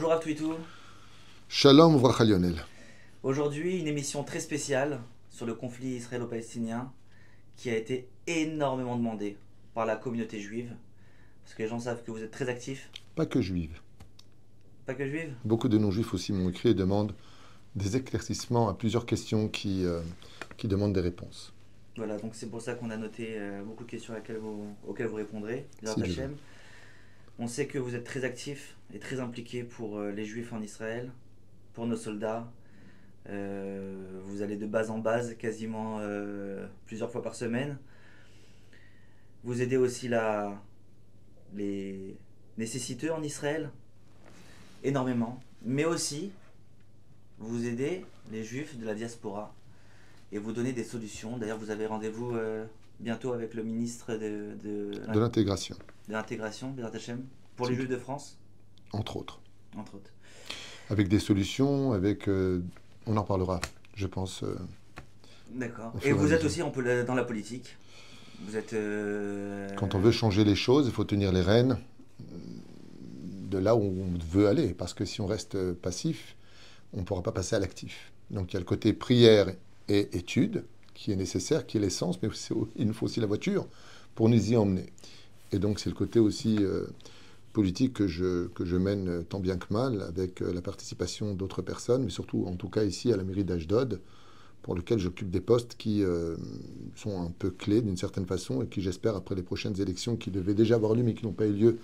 Bonjour à tous Shalom Vracha Lionel. Aujourd'hui, une émission très spéciale sur le conflit israélo-palestinien qui a été énormément demandée par la communauté juive. Parce que les gens savent que vous êtes très actifs. Pas que juive. Pas que juive Beaucoup de non-juifs aussi m'ont écrit et demandent des éclaircissements à plusieurs questions qui, euh, qui demandent des réponses. Voilà, donc c'est pour ça qu'on a noté euh, beaucoup de questions auxquelles vous, auxquelles vous répondrez. On sait que vous êtes très actifs et très impliqués pour euh, les juifs en Israël, pour nos soldats. Euh, vous allez de base en base quasiment euh, plusieurs fois par semaine. Vous aidez aussi les nécessiteux en Israël, énormément. Mais aussi, vous aidez les juifs de la diaspora et vous donnez des solutions. D'ailleurs, vous avez rendez-vous bientôt avec le ministre de, de, De l'intégration, de l'intégration, pour les juifs de France, entre autres. entre autres. Avec des solutions, avec... euh, on en parlera, je pense. euh, D'accord. Et vous êtes aussi dans la politique. Vous êtes. euh, Quand on veut changer les choses, il faut tenir les rênes de là où on veut aller. Parce que si on reste passif, on ne pourra pas passer à l'actif. Donc il y a le côté prière et étude qui est nécessaire, qui est l'essence, mais il nous faut aussi la voiture pour nous y emmener. Et donc c'est le côté aussi euh, politique que je, que je mène euh, tant bien que mal avec euh, la participation d'autres personnes, mais surtout en tout cas ici à la mairie d'Ashdod, pour lequel j'occupe des postes qui sont un peu clés d'une certaine façon et qui, j'espère, après les prochaines élections qui devaient déjà avoir lieu mais qui n'ont pas eu lieu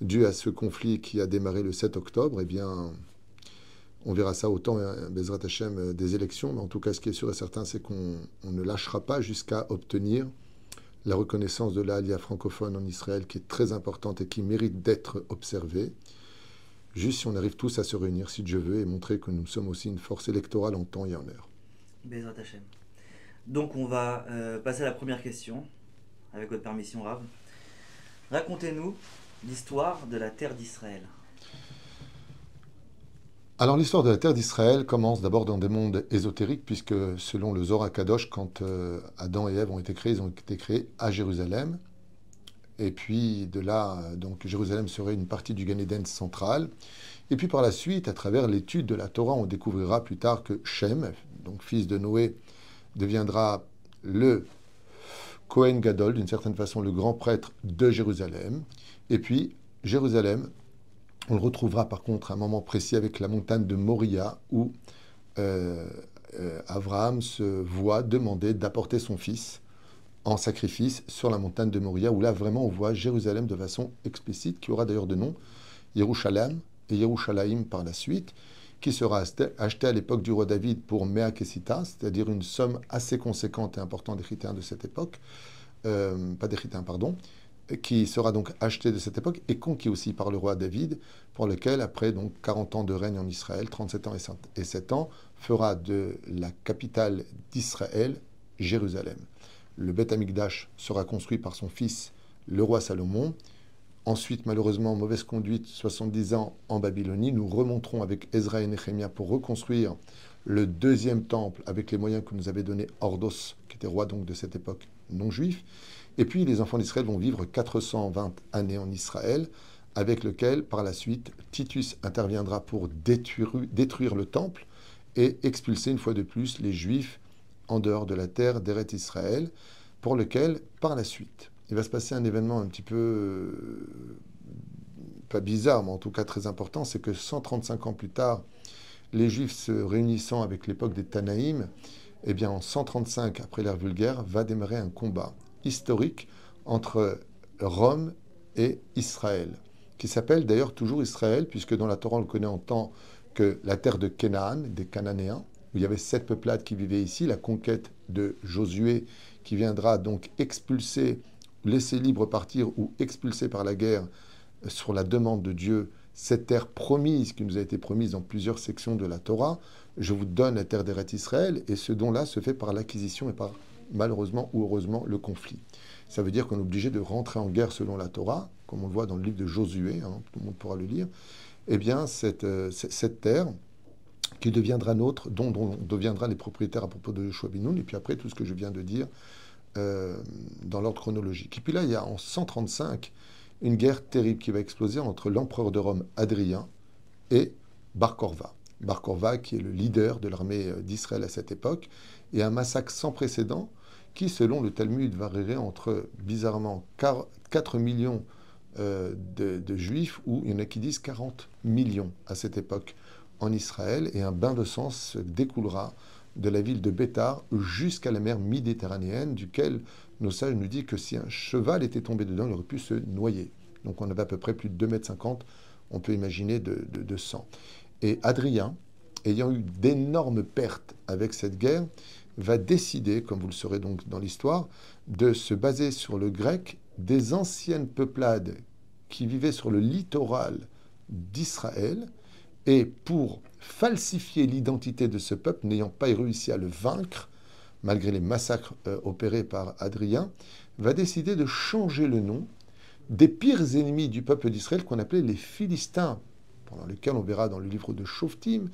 dû à ce conflit qui a démarré le 7 octobre, eh bien, on verra ça autant, euh, Bezrat Hashem, euh, des élections. Mais en tout cas, ce qui est sûr et certain, c'est qu'on on ne lâchera pas jusqu'à obtenir la reconnaissance de l'Alia francophone en Israël, qui est très importante et qui mérite d'être observée. Juste si on arrive tous à se réunir, si Dieu veut, et montrer que nous sommes aussi une force électorale en temps et en heure. Bezrat Hashem. Donc, on va euh, passer à la première question, avec votre permission, Rav. Racontez-nous l'histoire de la terre d'Israël. Alors l'histoire de la terre d'Israël commence d'abord dans des mondes ésotériques, puisque selon le Zohar Kadosh, quand euh, Adam et Ève ont été créés, ils ont été créés à Jérusalem. Et puis de là, donc Jérusalem serait une partie du Gan Eden central. Et puis par la suite, à travers l'étude de la Torah, on découvrira plus tard que Shem, donc fils de Noé, deviendra le Kohen Gadol, d'une certaine façon le grand prêtre de Jérusalem. Et puis Jérusalem on le retrouvera par contre à un moment précis avec la montagne de Moria où euh, euh, Abraham se voit demander d'apporter son fils en sacrifice sur la montagne de Moria où là vraiment on voit Jérusalem de façon explicite qui aura d'ailleurs de nom Yerushalem et Yerushalayim par la suite qui sera acheté, à l'époque du roi David pour Mea Kesita, c'est-à-dire une somme assez conséquente et importante des chrétiens de cette époque, euh, pas des pardon, qui sera donc acheté de cette époque et conquis aussi par le roi David, pour lequel, après donc 40 ans de règne en Israël, 37 ans et 7 ans, fera de la capitale d'Israël Jérusalem. Le Beth Amikdash sera construit par son fils, le roi Salomon. Ensuite, malheureusement, mauvaise conduite, 70 ans en Babylonie. Nous remonterons avec Ezra et Néhémia pour reconstruire le deuxième temple avec les moyens que nous avait donné Ordos, qui était roi donc de cette époque non juif. Et puis les enfants d'Israël vont vivre 420 années en Israël, avec lequel, par la suite, Titus interviendra pour détruire, le temple et expulser une fois de plus les Juifs en dehors de la terre d'Eret Israël, pour lequel, par la suite, il va se passer un événement un petit peu, euh, pas bizarre, mais en tout cas très important, c'est que 135 ans plus tard, les Juifs se réunissant avec l'époque des Tanaïm, eh bien en 135 après l'ère vulgaire, va démarrer un combat historique entre Rome et Israël, qui s'appelle d'ailleurs toujours Israël, puisque dans la Torah on le connaît en tant que la terre de Canaan, des Cananéens, où il y avait sept peuplades qui vivaient ici, la conquête de Josué, qui viendra donc expulser, laisser libre partir ou expulser par la guerre sur la demande de Dieu cette terre promise qui nous a été promise dans plusieurs sections de la Torah. Je vous donne la terre d'Eret Israël, et ce don-là se fait par l'acquisition et par malheureusement ou heureusement le conflit. Ça veut dire qu'on est obligé de rentrer en guerre selon la Torah, comme on le voit dans le livre de Josué, hein, tout le monde pourra le lire. Eh bien, cette, euh, cette terre qui deviendra nôtre, dont, dont deviendra les propriétaires à propos de Joshua Binoun, et puis après tout ce que je viens de dire euh, dans l'ordre chronologique. Et puis là, il y a en 135 une guerre terrible qui va exploser entre l'empereur de Rome, Adrien, et Bar Korva. Bar Korva, qui est le leader de l'armée euh, d'Israël à cette époque, et un massacre sans précédent qui, selon le Talmud, varierait entre, bizarrement, 4 millions euh, de, juifs, ou il y en a qui disent 40 millions à cette époque en Israël, et un bain de sang se découlera de la ville de Bétar jusqu'à la mer Méditerranéenne, duquel nos sages nous disent que si un cheval était tombé dedans, il aurait pu se noyer. Donc on avait à peu près plus de 2,50 m, on peut imaginer, de, de sang. Et Adrien, ayant eu d'énormes pertes avec cette guerre, va décider, comme vous le saurez donc dans l'histoire, de se baser sur le grec des anciennes peuplades qui vivaient sur le littoral d'Israël, et pour falsifier l'identité de ce peuple, n'ayant pas réussi à le vaincre, malgré les massacres euh, opérés par Adrien, va décider de changer le nom des pires ennemis du peuple d'Israël qu'on appelait les Philistins, pendant lesquels on verra dans le livre de Shoftim,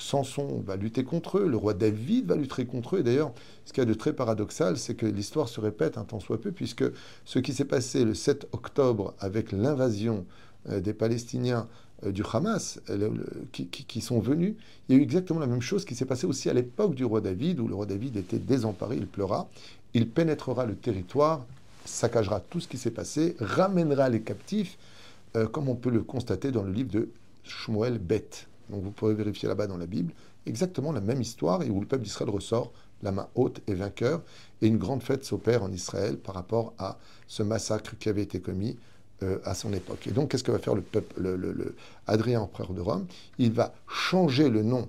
Samson va lutter contre eux, le roi David va lutter contre eux. Et d'ailleurs, ce qui est de très paradoxal, c'est que l'histoire se répète un temps soit peu, puisque ce qui s'est passé le 7 octobre avec l'invasion euh, des Palestiniens euh, du Hamas qui, sont venus, il y a eu exactement la même chose qui s'est passé aussi à l'époque du roi David, où le roi David était désemparé, il pleura, il pénétrera le territoire, saccagera tout ce qui s'est passé, ramènera les captifs, euh, comme on peut le constater dans le livre de Shmuel Bet. Donc vous pourrez vérifier là-bas dans la Bible, exactement la même histoire, et où le peuple d'Israël ressort la main haute et vainqueur, et une grande fête s'opère en Israël par rapport à ce massacre qui avait été commis euh, à son époque. Et donc, qu'est-ce que va faire le peuple, le, Adrien, empereur de Rome? Il va changer le nom,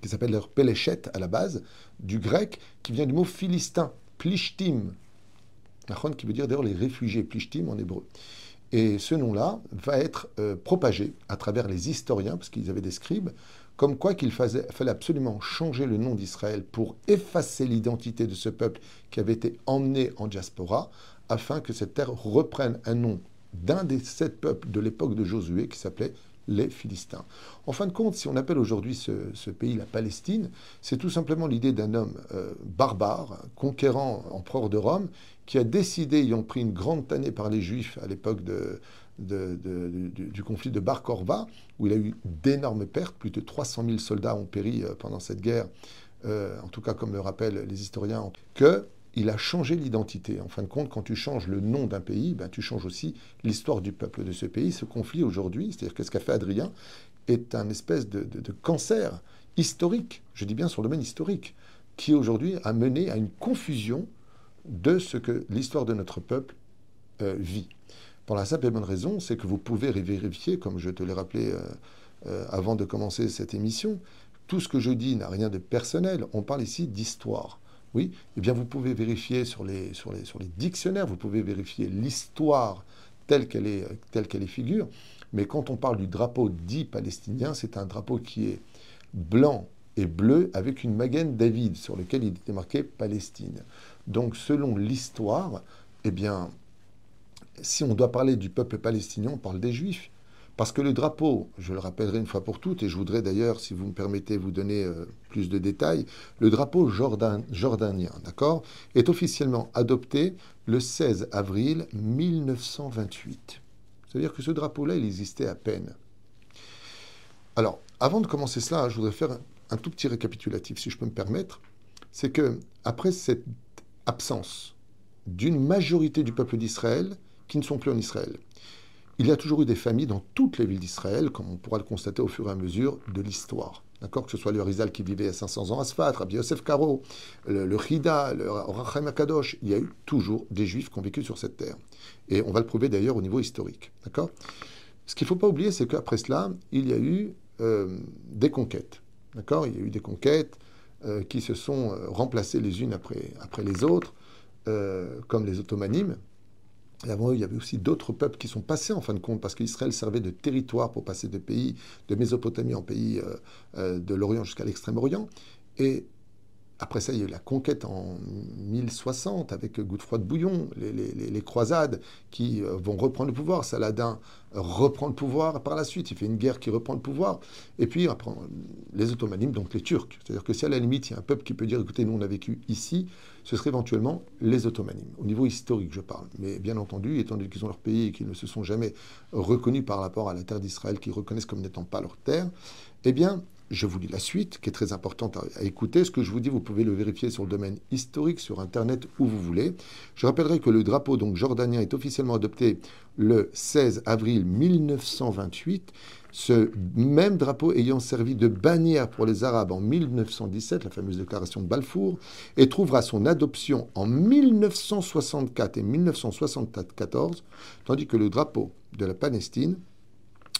qui s'appelle leur Péléchet à la base, du grec, qui vient du mot philistin, plishtim, qui veut dire d'ailleurs les réfugiés, plishtim en hébreu. Et ce nom-là va être euh, propagé à travers les historiens, parce qu'ils avaient des scribes, comme quoi qu'il fallait absolument changer le nom d'Israël pour effacer l'identité de ce peuple qui avait été emmené en diaspora, afin que cette terre reprenne un nom d'un des sept peuples de l'époque de Josué qui s'appelait les Philistins. En fin de compte, si on appelle aujourd'hui ce, pays la Palestine, c'est tout simplement l'idée d'un homme euh, barbare, conquérant, empereur de Rome, qui a décidé, ayant pris une grande tannée par les Juifs à l'époque du, conflit de Bar Korva, où il a eu d'énormes pertes, plus de 300 000 soldats ont péri euh, pendant cette guerre, euh, en tout cas comme le rappellent les historiens, que il a changé l'identité. En fin de compte, quand tu changes le nom d'un pays, ben, tu changes aussi l'histoire du peuple de ce pays. Ce conflit aujourd'hui, c'est-à-dire que ce qu'a fait Adrien, est un espèce de, cancer historique, je dis bien sur le domaine historique, qui aujourd'hui a mené à une confusion de ce que l'histoire de notre peuple euh, vit. Pour la simple et bonne raison, c'est que vous pouvez vérifier, comme je te l'ai rappelé euh, euh, avant de commencer cette émission, tout ce que je dis n'a rien de personnel. On parle ici d'histoire. Oui, eh bien vous pouvez vérifier sur les, sur les, sur les dictionnaires, vous pouvez vérifier l'histoire telle qu'elle est, telle qu'elle est figure. Mais quand on parle du drapeau dit palestinien, c'est un drapeau qui est blanc et bleu avec une magaine David sur lequel il était marqué Palestine. Donc selon l'histoire, eh bien, si on doit parler du peuple palestinien, on parle des Juifs. Parce que le drapeau, je le rappellerai une fois pour toutes, et je voudrais d'ailleurs, si vous me permettez, vous donner euh, plus de détails, le drapeau jordanien, d'accord, est officiellement adopté le 16 avril 1928. C'est-à-dire que ce drapeau-là, il existait à peine. Alors, avant de commencer cela, je voudrais faire un tout petit récapitulatif, si je peux me permettre. C'est que, après cette absence d'une majorité du peuple d'Israël, qui ne sont plus en Israël, il y a toujours eu des familles dans toutes les villes d'Israël, comme on pourra le constater au fur et à mesure de l'histoire. D'accord? Que ce soit le Rizal qui vivait à 500 ans à Sfat, Rabbi Yosef Karo, le, Chida, le Rachem Akadosh, il y a eu toujours des juifs qui ont vécu sur cette terre. Et on va le prouver d'ailleurs au niveau historique. D'accord? Ce qu'il ne faut pas oublier, c'est qu'après cela, il y a eu euh, des conquêtes. D'accord? Il y a eu des conquêtes euh, qui se sont euh, remplacées les unes après, après les autres, comme les Ottomanimes, et avant eux, il y avait aussi d'autres peuples qui sont passés en fin de compte, parce qu'Israël servait de territoire pour passer de pays, de Mésopotamie en pays euh, euh, de l'Orient jusqu'à l'Extrême-Orient. Et après ça, il y a eu la conquête en 1060 avec Godefroy de Bouillon, les, croisades qui euh, vont reprendre le pouvoir. Saladin reprend le pouvoir par la suite, il fait une guerre qui reprend le pouvoir. Et puis après, les Ottomanimes, donc les Turcs. C'est-à-dire que si à la limite, il y a un peuple qui peut dire, écoutez, nous on a vécu ici, ce serait éventuellement les Ottomanimes. Au niveau historique, je parle. Mais bien entendu, étant donné qu'ils ont leur pays et qu'ils ne se sont jamais reconnus par rapport à la terre d'Israël, qu'ils reconnaissent comme n'étant pas leur terre, eh bien, je vous lis la suite, qui est très importante à, écouter. Ce que je vous dis, vous pouvez le vérifier sur le domaine historique, sur Internet, où vous voulez. Je rappellerai que le drapeau donc jordanien est officiellement adopté le 16 avril 1928. Ce même drapeau ayant servi de bannière pour les Arabes en 1917, la fameuse déclaration de Balfour, et trouvera son adoption en 1964 et 1974, tandis que le drapeau de la Palestine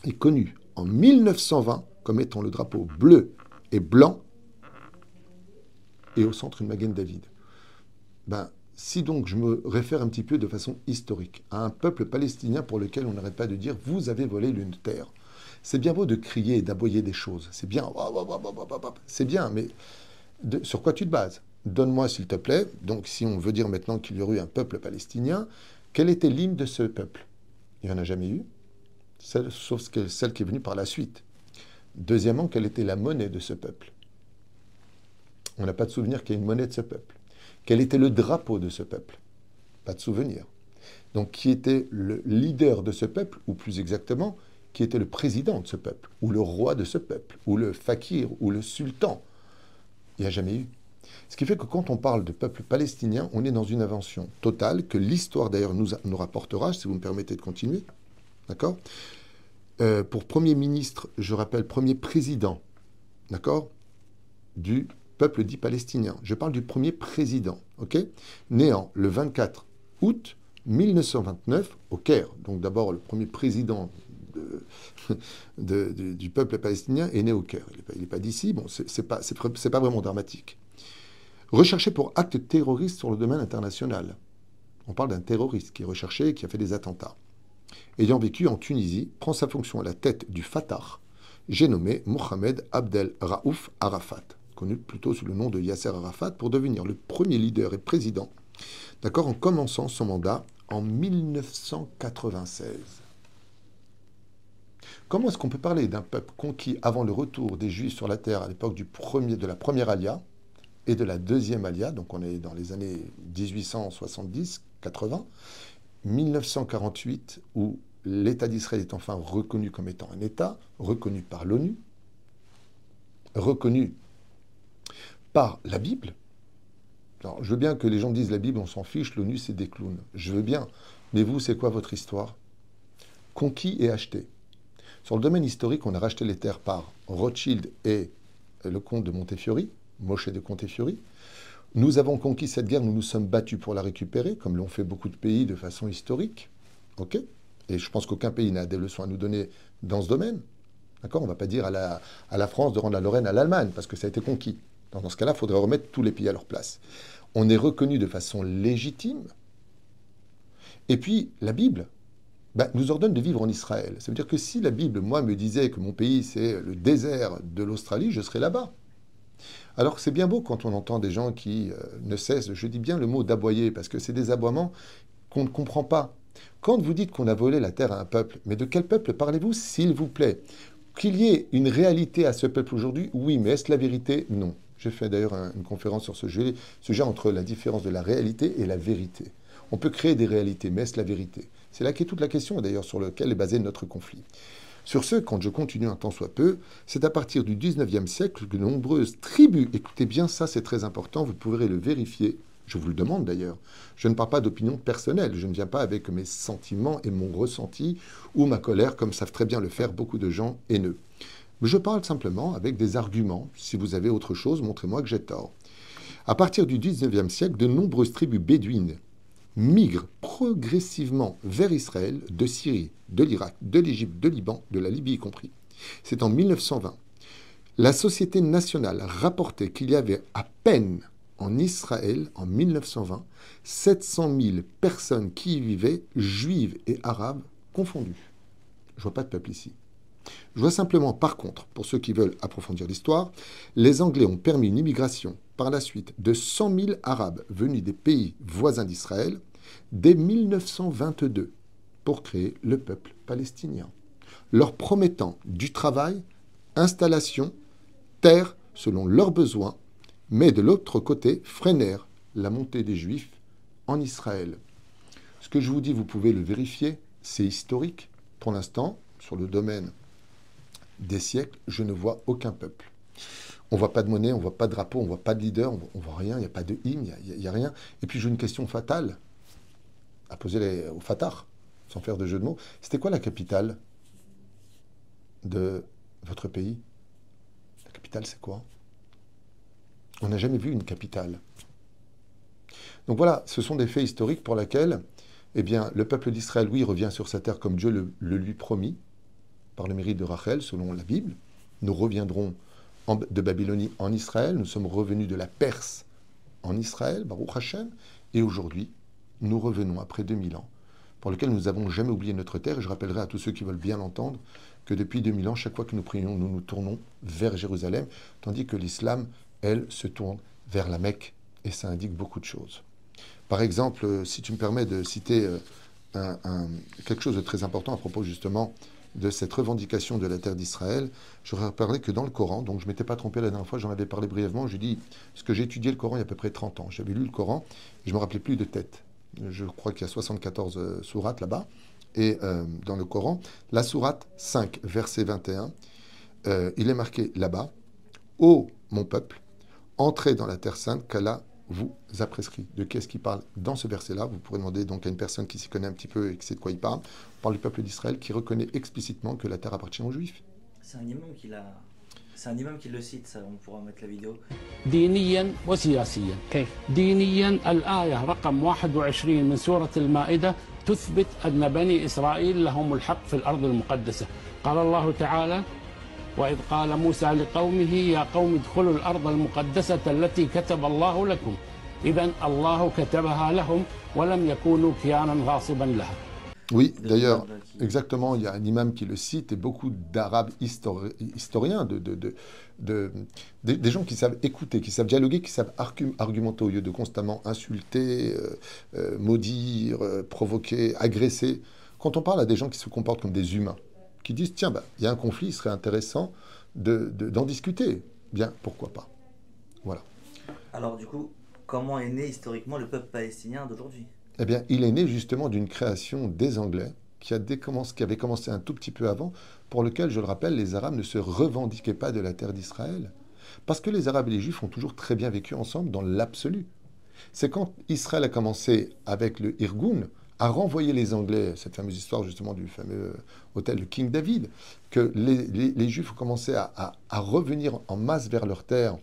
est connu en 1920 comme étant le drapeau bleu et blanc, et au centre une Magen David. Ben, si donc je me réfère un petit peu de façon historique à un peuple palestinien pour lequel on n'arrête pas de dire vous avez volé l'une terre, c'est bien beau de crier et d'aboyer des choses, c'est bien, c'est bien, mais sur quoi tu te bases? Donne-moi s'il te plaît, donc si on veut dire maintenant qu'il y aurait eu un peuple palestinien, quelle était l'hymne de ce peuple? Il n'y en a jamais eu, sauf celle qui est venue par la suite. Deuxièmement, quelle était la monnaie de ce peuple? On n'a pas de souvenir qu'il y ait une monnaie de ce peuple. Quel était le drapeau de ce peuple? Pas de souvenir. Donc qui était le leader de ce peuple, ou plus exactement, qui était le président de ce peuple, ou le roi de ce peuple, ou le fakir, ou le sultan? Il n'y a jamais eu. Ce qui fait que quand on parle de peuple palestinien, on est dans une invention totale que l'histoire d'ailleurs nous, nous rapportera, si vous me permettez de continuer. D'accord? Euh, pour Premier ministre, je rappelle premier président, d'accord, du peuple dit palestinien. Je parle du premier président, ok, néant le 24 août 1929 au Caire. Donc d'abord, le premier président du peuple palestinien est né au Caire. Il n'est pas, d'ici, bon, c'est pas, pas vraiment dramatique. Recherché pour acte terroriste sur le domaine international. On parle d'un terroriste qui est recherché et qui a fait des attentats ayant vécu en Tunisie, prend sa fonction à la tête du Fatah. J'ai nommé Mohamed Abdel Raouf Arafat, connu plutôt sous le nom de Yasser Arafat, pour devenir le premier leader et président, d'accord, en commençant son mandat en 1996. Comment est-ce qu'on peut parler d'un peuple conquis avant le retour des Juifs sur la terre à l'époque de la première alia et de la deuxième alia, donc on est dans les années 1870-80, 1948, où l'État d'Israël est enfin reconnu comme étant un État, reconnu par l'ONU, reconnu par la Bible. Je veux bien que les gens disent la Bible, on s'en fiche, l'ONU, c'est des clowns. Je veux bien. Mais vous, c'est quoi votre histoire? Conquis et acheté. Sur le domaine historique, on a racheté les terres par Rothschild et le comte de Montefiori, Moshe de Montefiori. Nous avons conquis cette guerre, nous nous sommes battus pour la récupérer, comme l'ont fait beaucoup de pays de façon historique. Et je pense qu'aucun pays n'a des leçons à nous donner dans ce domaine. D'accord? On ne va pas dire à la, France de rendre la Lorraine à l'Allemagne, parce que ça a été conquis. Dans ce cas-là, il faudrait remettre tous les pays à leur place. On est reconnu de façon légitime. Et puis, la Bible ben, nous ordonne de vivre en Israël. Ça veut dire que si la Bible, moi, me disait que mon pays, c'est le désert de l'Australie, je serais là-bas. Alors c'est bien beau quand on entend des gens qui euh, ne cessent, je dis bien le mot d'aboyer, parce que c'est des aboiements qu'on ne comprend pas. Quand vous dites qu'on a volé la terre à un peuple, mais de quel peuple parlez-vous, s'il vous plaît? Qu'il y ait une réalité à ce peuple aujourd'hui, oui, mais est-ce la vérité? Non. J'ai fait d'ailleurs une conférence sur ce sujet entre la différence de la réalité et la vérité. On peut créer des réalités, mais est-ce la vérité? C'est là qu'est toute la question, d'ailleurs, sur laquelle est basé notre conflit. Sur ce, quand je continue un temps soit peu, c'est à partir du 19e siècle que de nombreuses tribus, écoutez bien ça, c'est très important, vous pourrez le vérifier, je vous le demande d'ailleurs. Je ne parle pas d'opinion personnelle, je ne viens pas avec mes sentiments et mon ressenti ou ma colère, comme savent très bien le faire beaucoup de gens haineux. Je parle simplement avec des arguments. Si vous avez autre chose, montrez-moi que j'ai tort. À partir du 19e siècle, de nombreuses tribus bédouines migrent progressivement vers Israël, de Syrie, de l'Irak, de l'Égypte, de Liban, de la Libye y compris. C'est en 1920. La Société nationale rapportait qu'il y avait à peine en Israël, en 1920, 700 000 personnes qui y vivaient, juives et arabes confondus. Je vois pas de peuple ici. Je vois simplement, par contre, pour ceux qui veulent approfondir l'histoire, les Anglais ont permis une immigration par la suite de 100 000 Arabes venus des pays voisins d'Israël dès 1922 pour créer le peuple palestinien, leur promettant du travail, installation, terre selon leurs besoins, mais de l'autre côté freinèrent la montée des Juifs en Israël. Ce que je vous dis, vous pouvez le vérifier, c'est historique. Pour l'instant, sur le domaine des siècles, je ne vois aucun peuple. On voit pas de monnaie, on voit pas de drapeau, on voit pas de leader, on ne voit rien, il n'y a pas de hymne, il n'y a, rien. Et puis j'ai une question fatale à poser au Fatah, sans faire de jeu de mots. C'était quoi la capitale de votre pays? La capitale, c'est quoi? On n'a jamais vu une capitale. Donc voilà, ce sont des faits historiques pour lesquels eh bien, le peuple d'Israël, oui, revient sur sa terre comme Dieu le, lui promit, par le mérite de Rachel, selon la Bible. Nous reviendrons de Babylonie en Israël, nous sommes revenus de la Perse en Israël, Baruch Hashem, et aujourd'hui, nous revenons après 2000 ans, pour lequel nous n'avons jamais oublié notre terre. Et je rappellerai à tous ceux qui veulent bien l'entendre que depuis 2000 ans, chaque fois que nous prions, nous nous tournons vers Jérusalem, tandis que l'islam, elle, se tourne vers la Mecque, et ça indique beaucoup de choses. Par exemple, euh, si tu me permets de citer euh, quelque chose de très important à propos justement de cette revendication de la terre d'Israël, je rappellerai que dans le Coran, donc je ne m'étais pas trompé la dernière fois, j'en avais parlé brièvement, je dis, ce que j'ai étudié le Coran il y a à peu près 30 ans, j'avais lu le Coran, et je ne me rappelais plus de tête. Je crois qu'il y a 74 euh, sourates là-bas, et dans le Coran, la sourate 5, verset 21, il est marqué là-bas, Ô mon peuple, entrez dans la terre sainte qu'Allah vous a prescrit. De qu'est-ce qu'il parle dans ce verset-là Vous pourrez demander donc à une personne qui s'y connaît un petit peu et qui sait de quoi il parle. On parle du peuple d'Israël qui reconnaît explicitement que la terre appartient aux Juifs. C'est un imam qui l'a. C'est un imam qui le cite, ça, on pourra mettre la vidéo. دينيا وسياسيا كيف؟ دينيا الآية رقم 21 من سورة المائدة تثبت أن بني إسرائيل لهم الحق في الأرض المقدسة قال الله تعالى وإذ قال موسى لقومه يا قوم ادخلوا الأرض المقدسة التي كتب الله لكم إذا الله كتبها لهم ولم يكونوا كيانا غاصبا لها Oui, d'ailleurs, exactement, il y a un imam qui le cite et beaucoup d'arabes historiens, de, de, de, des gens qui savent écouter, qui savent dialoguer, qui savent argumenter au lieu de constamment insulter, euh, euh, maudire, euh, provoquer, agresser. Quand on parle à des gens qui se comportent comme des humains, qui disent tiens, bah, il y a un conflit, il serait intéressant d'en discuter. Bien, pourquoi pas Voilà. Alors, du coup, comment est né historiquement le peuple palestinien d'aujourd'hui? Eh bien, il est né justement d'une création des Anglais qui, a qui avait commencé un tout petit peu avant, pour lequel, je le rappelle, les Arabes ne se revendiquaient pas de la terre d'Israël. Parce que les Arabes et les Juifs ont toujours très bien vécu ensemble dans l'absolu. C'est quand Israël a commencé avec le Irgun, à renvoyer les Anglais, cette fameuse histoire justement du fameux hôtel de King David, que les, Juifs ont commencé à, revenir en masse vers leur terre,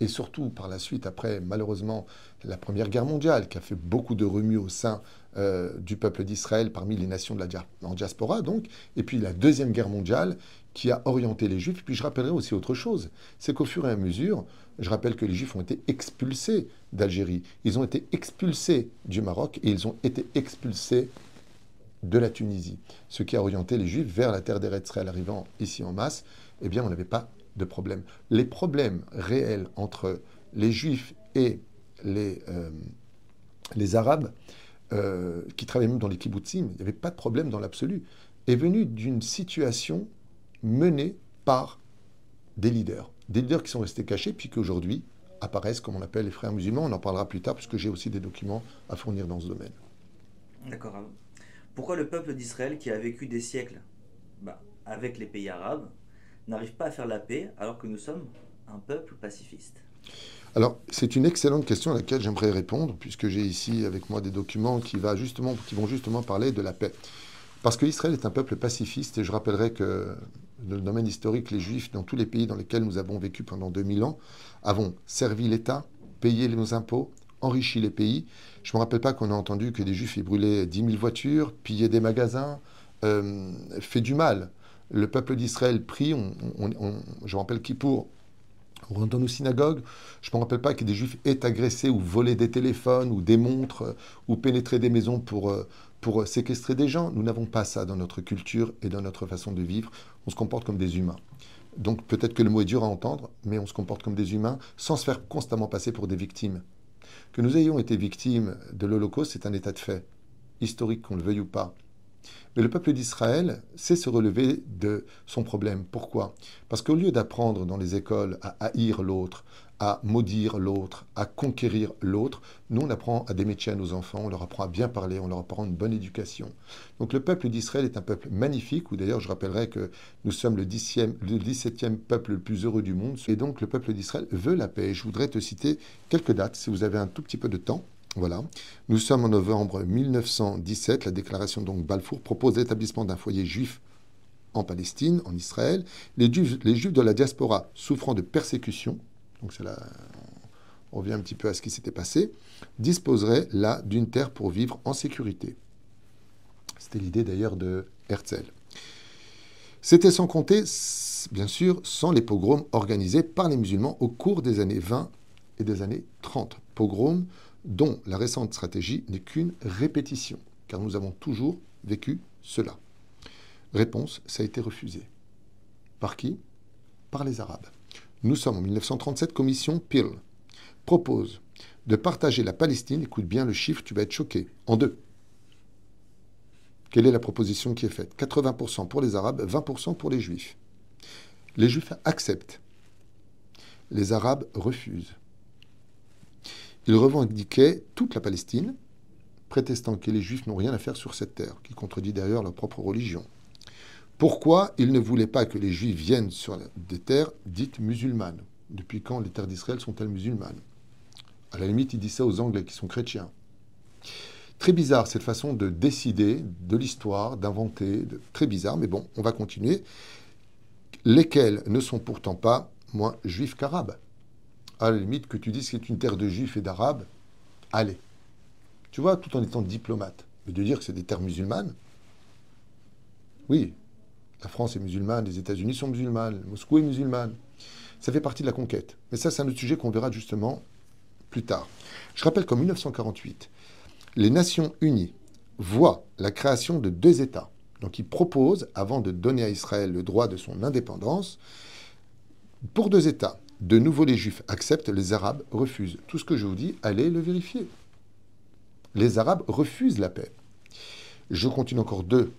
et surtout par la suite, après malheureusement la Première Guerre mondiale, qui a fait beaucoup de remue au sein euh, du peuple d'Israël parmi les nations de la diaspora, donc, et puis la Deuxième Guerre mondiale, qui a orienté les Juifs. Puis je rappellerai aussi autre chose, c'est qu'au fur et à mesure, je rappelle que les Juifs ont été expulsés d'Algérie, ils ont été expulsés du Maroc et ils ont été expulsés de la Tunisie, ce qui a orienté les Juifs vers la terre d'Eretzrel arrivant ici en masse. Eh bien, on n'avait pas de problème. Les problèmes réels entre les Juifs et les, euh, les Arabes, euh, qui travaillaient même dans les kibbutzim, il n'y avait pas de problème dans l'absolu, est venu d'une situation menée par des leaders. Des leaders qui sont restés cachés, puis qu'aujourd'hui apparaissent, comme on appelle les frères musulmans. On en parlera plus tard, puisque j'ai aussi des documents à fournir dans ce domaine. D'accord. Pourquoi le peuple d'Israël, qui a vécu des siècles bah, avec les pays arabes, n'arrive pas à faire la paix alors que nous sommes un peuple pacifiste? Alors, c'est une excellente question à laquelle j'aimerais répondre, puisque j'ai ici avec moi des documents qui, va justement, qui vont justement parler de la paix. Parce que Israël est un peuple pacifiste, et je rappellerai que dans le domaine historique, les Juifs, dans tous les pays dans lesquels nous avons vécu pendant 2000 ans, avons servi l'État, payé nos impôts, enrichi les pays. Je ne me rappelle pas qu'on a entendu que des Juifs aient brûlé 10 000 voitures, pillé des magasins, euh, fait du mal. Le peuple d'Israël prie, je me rappelle qui pour on rentre dans nos synagogues. Je ne me rappelle pas que des juifs aient agressé ou volé des téléphones ou des montres euh, ou pénétré des maisons euh, pour séquestrer des gens. Nous n'avons pas ça dans notre culture et dans notre façon de vivre. On se comporte comme des humains. Donc peut-être que le mot est dur à entendre, mais on se comporte comme des humains sans se faire constamment passer pour des victimes. Que nous ayons été victimes de l'Holocauste, c'est un état de fait, historique qu'on le veuille ou pas. Mais le peuple d'Israël sait se relever de son problème. Pourquoi? Parce qu'au lieu d'apprendre dans les écoles à haïr l'autre, à maudire l'autre, à conquérir l'autre, nous on apprend à des métiers à nos enfants, on leur apprend à bien parler, on leur apprend une bonne éducation. Donc le peuple d'Israël est un peuple magnifique, où d'ailleurs je rappellerai que nous sommes le, 10e, le 17e peuple le plus heureux du monde, et donc le peuple d'Israël veut la paix. Je voudrais te citer quelques dates, si vous avez un tout petit peu de temps. Voilà. Nous sommes en novembre 1917. La déclaration donc Balfour propose l'établissement d'un foyer juif en Palestine, en Israël. Les juifs, les juifs de la diaspora souffrant de persécution, donc c'est là, on revient un petit peu à ce qui s'était passé, disposeraient là d'une terre pour vivre en sécurité. C'était l'idée d'ailleurs de Herzl. C'était sans compter, bien sûr, sans les pogroms organisés par les musulmans au cours des années 20 et des années 30. Pogroms dont la récente stratégie n'est qu'une répétition, car nous avons toujours vécu cela. Réponse, ça a été refusé. Par qui? Par les Arabes. Nous sommes en 1937, commission Peel propose de partager la Palestine, écoute bien le chiffre, tu vas être choqué, en deux. Quelle est la proposition qui est faite? 80% pour les Arabes, 20% pour les Juifs. Les Juifs acceptent. Les Arabes refusent. Ils revendiquaient toute la Palestine, prétestant que les Juifs n'ont rien à faire sur cette terre, qui contredit d'ailleurs leur propre religion. Pourquoi ils ne voulaient pas que les Juifs viennent sur des terres dites musulmanes? Depuis quand les terres d'Israël sont-elles musulmanes? À la limite, ils disent ça aux Anglais qui sont chrétiens. Très bizarre cette façon de décider de l'histoire, d'inventer, très bizarre, mais bon, on va continuer. Lesquels ne sont pourtant pas moins juifs qu'arabes? À la limite que tu dises que c'est une terre de juifs et d'arabes, allez. Tu vois, tout en étant diplomate. Mais de dire que c'est des terres musulmanes, oui, la France est musulmane, les États-Unis sont musulmanes, Moscou est musulmane. Ça fait partie de la conquête. Mais ça, c'est un autre sujet qu'on verra justement plus tard. Je rappelle qu'en 1948, les Nations Unies voient la création de deux États. Donc ils proposent, avant de donner à Israël le droit de son indépendance, pour deux États, de nouveau, les Juifs acceptent, les Arabes refusent. Tout ce que je vous dis, allez le vérifier. Les Arabes refusent la paix. Je continue encore deux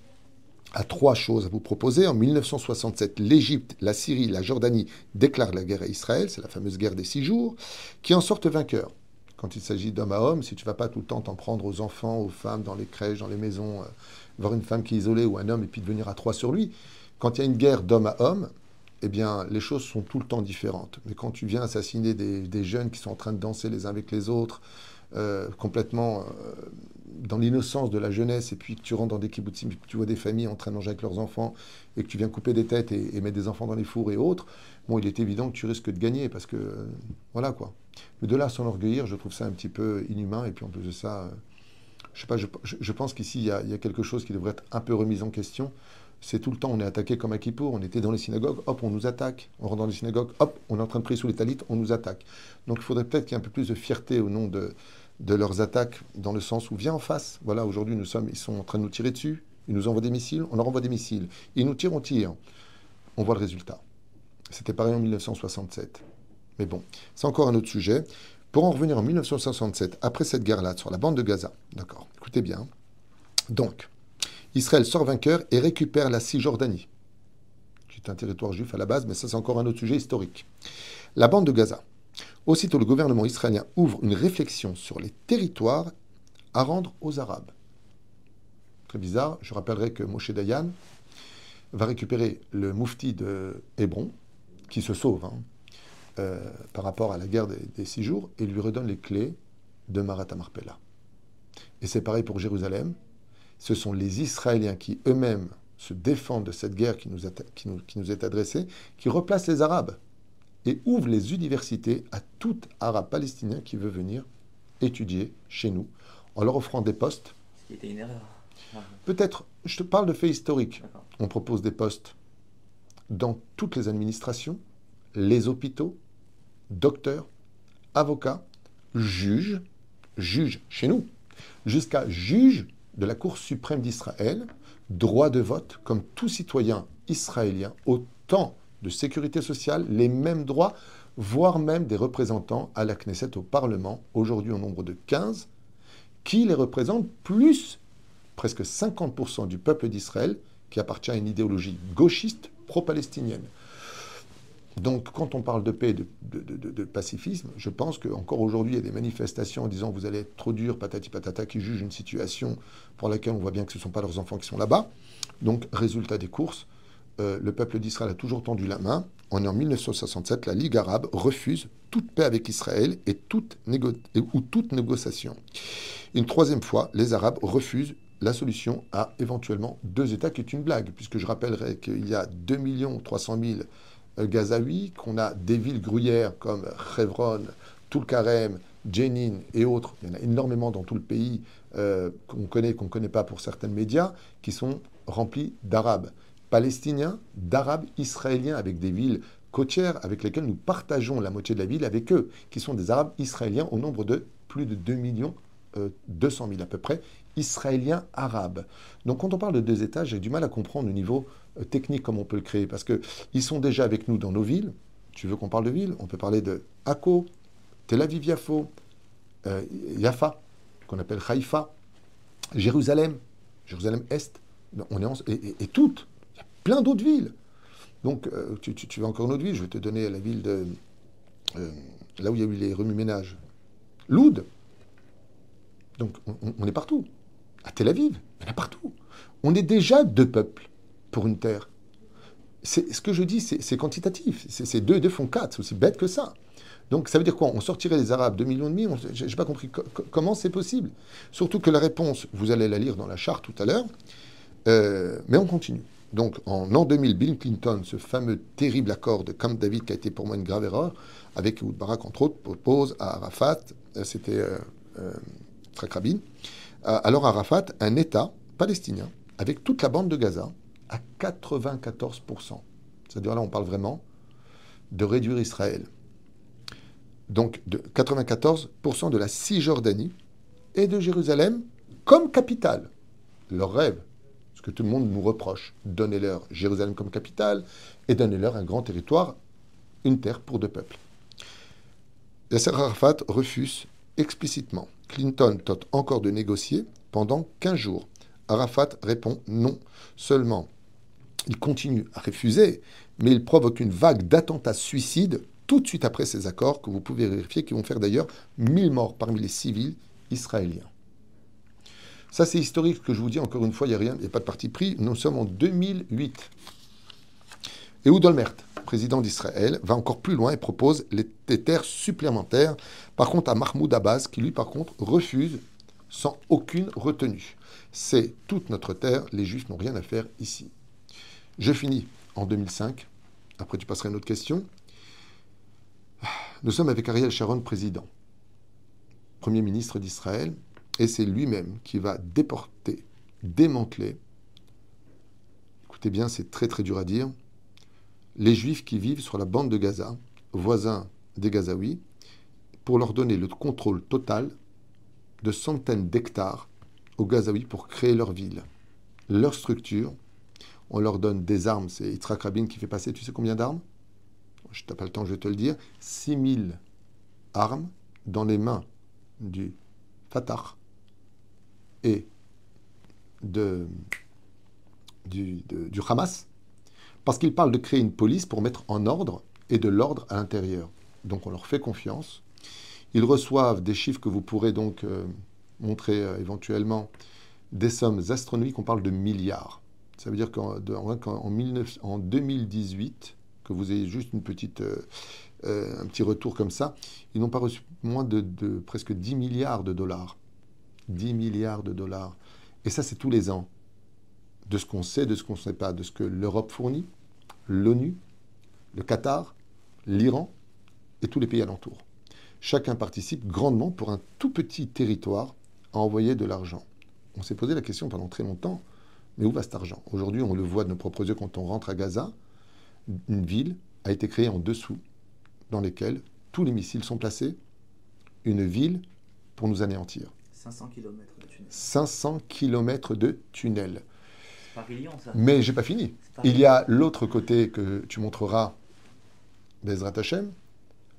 à trois choses à vous proposer. En 1967, l'Égypte, la Syrie, la Jordanie déclarent la guerre à Israël, c'est la fameuse guerre des six jours, qui en sortent vainqueurs. Quand il s'agit d'homme à homme, si tu vas pas tout le temps t'en prendre aux enfants, aux femmes, dans les crèches, dans les maisons, euh, voir une femme qui est isolée ou un homme et puis de venir à trois sur lui, quand il y a une guerre d'homme à homme, eh bien, les choses sont tout le temps différentes. Mais quand tu viens assassiner des, jeunes qui sont en train de danser les uns avec les autres, euh, complètement euh, dans l'innocence de la jeunesse, et puis que tu rentres dans des kibbutzim, que tu vois des familles en train de avec leurs enfants, et que tu viens couper des têtes et, mettre des enfants dans les fours et autres, bon, il est évident que tu risques de gagner, parce que, euh, voilà quoi. Mais de là s'enorgueillir, je trouve ça un petit peu inhumain, et puis en plus de ça, je sais pas, je, pense qu'ici, il y, y, a quelque chose qui devrait être un peu remis en question c'est tout le temps, on est attaqué comme à Kippour, on était dans les synagogues, hop, on nous attaque. On rentre dans les synagogues, hop, on est en train de prier sous les talites, on nous attaque. Donc il faudrait peut-être qu'il y ait un peu plus de fierté au nom de, de leurs attaques, dans le sens où viens en face. Voilà, aujourd'hui, nous sommes, ils sont en train de nous tirer dessus, ils nous envoient des missiles, on leur envoie des missiles. Ils nous tirent, on tire. On voit le résultat. C'était pareil en 1967. Mais bon, c'est encore un autre sujet. Pour en revenir en 1967, après cette guerre-là, sur la bande de Gaza, d'accord, écoutez bien. Donc, Israël sort vainqueur et récupère la Cisjordanie, qui est un territoire juif à la base, mais ça c'est encore un autre sujet historique. La bande de Gaza. Aussitôt, le gouvernement israélien ouvre une réflexion sur les territoires à rendre aux Arabes. Très bizarre, je rappellerai que Moshe Dayan va récupérer le moufti de Hébron, qui se sauve hein, euh, par rapport à la guerre des, six jours, et lui redonne les clés de Marat Marpella. Et c'est pareil pour Jérusalem ce sont les Israéliens qui eux-mêmes se défendent de cette guerre qui nous, est adressée, qui replacent les Arabes et ouvrent les universités à tout Arabe palestinien qui veut venir étudier chez nous, en leur offrant des postes. Ce qui était une erreur. Peut-être, je te parle de faits historiques. On propose des postes dans toutes les administrations, les hôpitaux, docteurs, avocats, juges, juges chez nous, jusqu'à juges de la Cour suprême d'Israël, droit de vote comme tout citoyen israélien au temps de sécurité sociale, les mêmes droits, voire même des représentants à la Knesset, au Parlement, aujourd'hui au nombre de 15, qui les représentent, plus presque 50% du peuple d'Israël, qui appartient à une idéologie gauchiste pro-palestinienne. Donc, quand on parle de paix et de, pacifisme, je pense qu'encore aujourd'hui, il y a des manifestations en disant vous allez être trop dur, patati patata, qui jugent une situation pour laquelle on voit bien que ce ne sont pas leurs enfants qui sont là-bas. Donc, résultat des courses, euh, le peuple d'Israël a toujours tendu la main. On est en 1967, la Ligue arabe refuse toute paix avec Israël et toute ou toute négociation. Une troisième fois, les Arabes refusent la solution à éventuellement deux États, qui est une blague, puisque je rappellerai qu'il y a 2 300 000 Gazaouis, qu'on a des villes gruyères comme Hebron, Tulkarem, Jenin et autres, il y en a énormément dans tout le pays euh, qu'on connaît, qu'on ne connaît pas pour certains médias, qui sont remplis d'Arabes palestiniens, d'Arabes israéliens, avec des villes côtières avec lesquelles nous partageons la moitié de la ville avec eux, qui sont des Arabes israéliens au nombre de plus de 2 millions 200 euh, 000 à peu près, israéliens arabes. Donc quand on parle de deux États, j'ai du mal à comprendre le niveau euh, technique comme on peut le créer, parce qu'ils sont déjà avec nous dans nos villes. Tu veux qu'on parle de villes? On peut parler de Akko, Tel Aviv-Yafo, euh, Yafa, qu'on appelle Haïfa, Jérusalem, Jérusalem-Est, on est et, toutes. Plein d'autres villes. Donc, euh, tu, tu, veux encore une autre ville Je vais te donner la ville de. là où il y a eu les remue-ménages. Loud. Donc, on, est partout. À Tel Aviv, en a partout. On est déjà deux peuples pour une terre. Ce que je dis, c'est quantitatif. C'est deux deux font quatre. C'est aussi bête que ça. Donc ça veut dire quoi? On sortirait les Arabes 2 millions et demi? Je n'ai pas compris comment c'est possible? Surtout que la réponse, vous allez la lire dans la charte tout à l'heure, euh, mais on continue. Donc en an 2000, Bill Clinton, ce fameux terrible accord de Camp David qui a été pour moi une grave erreur, avec Ehud Barak entre autres, propose à Arafat, euh, c'était euh, euh, Rabin, alors Arafat, un État palestinien, avec toute la bande de Gaza, à 94%. C'est-à-dire là, on parle vraiment de réduire Israël. Donc de 94% de la Cisjordanie et de Jérusalem comme capitale. Leur rêve, que tout le monde nous reproche, donnez-leur Jérusalem comme capitale et donnez-leur un grand territoire, une terre pour deux peuples. Yasser Arafat refuse explicitement. Clinton tente encore de négocier pendant 15 jours. Arafat répond non. Seulement, il continue à refuser, mais il provoque une vague d'attentats suicides tout de suite après ces accords, que vous pouvez vérifier, qui vont faire d'ailleurs 1000 morts parmi les civils israéliens. Ça, c'est historique, ce que je vous dis, encore une fois, il n'y a rien, il n'y a pas de parti pris. Nous sommes en 2008. Et Olmert, président d'Israël, va encore plus loin et propose des terres supplémentaires, par contre à Mahmoud Abbas, qui lui, par contre, refuse sans aucune retenue. C'est toute notre terre, les Juifs n'ont rien à faire ici. Je finis en 2005. Après, tu passeras à une autre question. Nous sommes avec Ariel Sharon, président, Premier ministre d'Israël, et c'est lui-même qui va déporter, démanteler, écoutez bien, c'est très très dur à dire, les Juifs qui vivent sur la bande de Gaza, voisins des Gazaouis, pour leur donner le contrôle total de centaines d'hectares aux Gazaouis pour créer leur ville, leur structure, on leur donne des armes. C'est Yitzhak Rabin qui fait passer, tu sais combien d'armes? Je n'ai pas le temps, je vais te le dire. 6000 armes dans les mains du Fatah et de, du, du Hamas, parce qu'ils parlent de créer une police pour mettre en ordre et de l'ordre à l'intérieur. Donc on leur fait confiance. Ils reçoivent des chiffres que vous pourrez donc euh, montrer euh, éventuellement, des sommes astronomiques, on parle de milliards. Ça veut dire qu'en en, 2018, que vous ayez juste une petite, euh, un petit retour comme ça, ils n'ont pas reçu moins de, presque 10 milliards de dollars. 10 milliards de dollars. Et ça, c'est tous les ans. De ce qu'on sait, de ce qu'on ne sait pas, de ce que l'Europe fournit, l'ONU, le Qatar, l'Iran et tous les pays alentours. Chacun participe grandement pour un tout petit territoire à envoyer de l'argent. On s'est posé la question pendant très longtemps, mais où va cet argent? Aujourd'hui, on le voit de nos propres yeux quand on rentre à Gaza. Une ville a été créée en dessous, dans lesquelles tous les missiles sont placés. Une ville pour nous anéantir. 500 km de tunnels. 500 km de Lyon, ça. Mais j'ai pas fini. Il y a l'autre côté que tu montreras, Bezrat Hashem,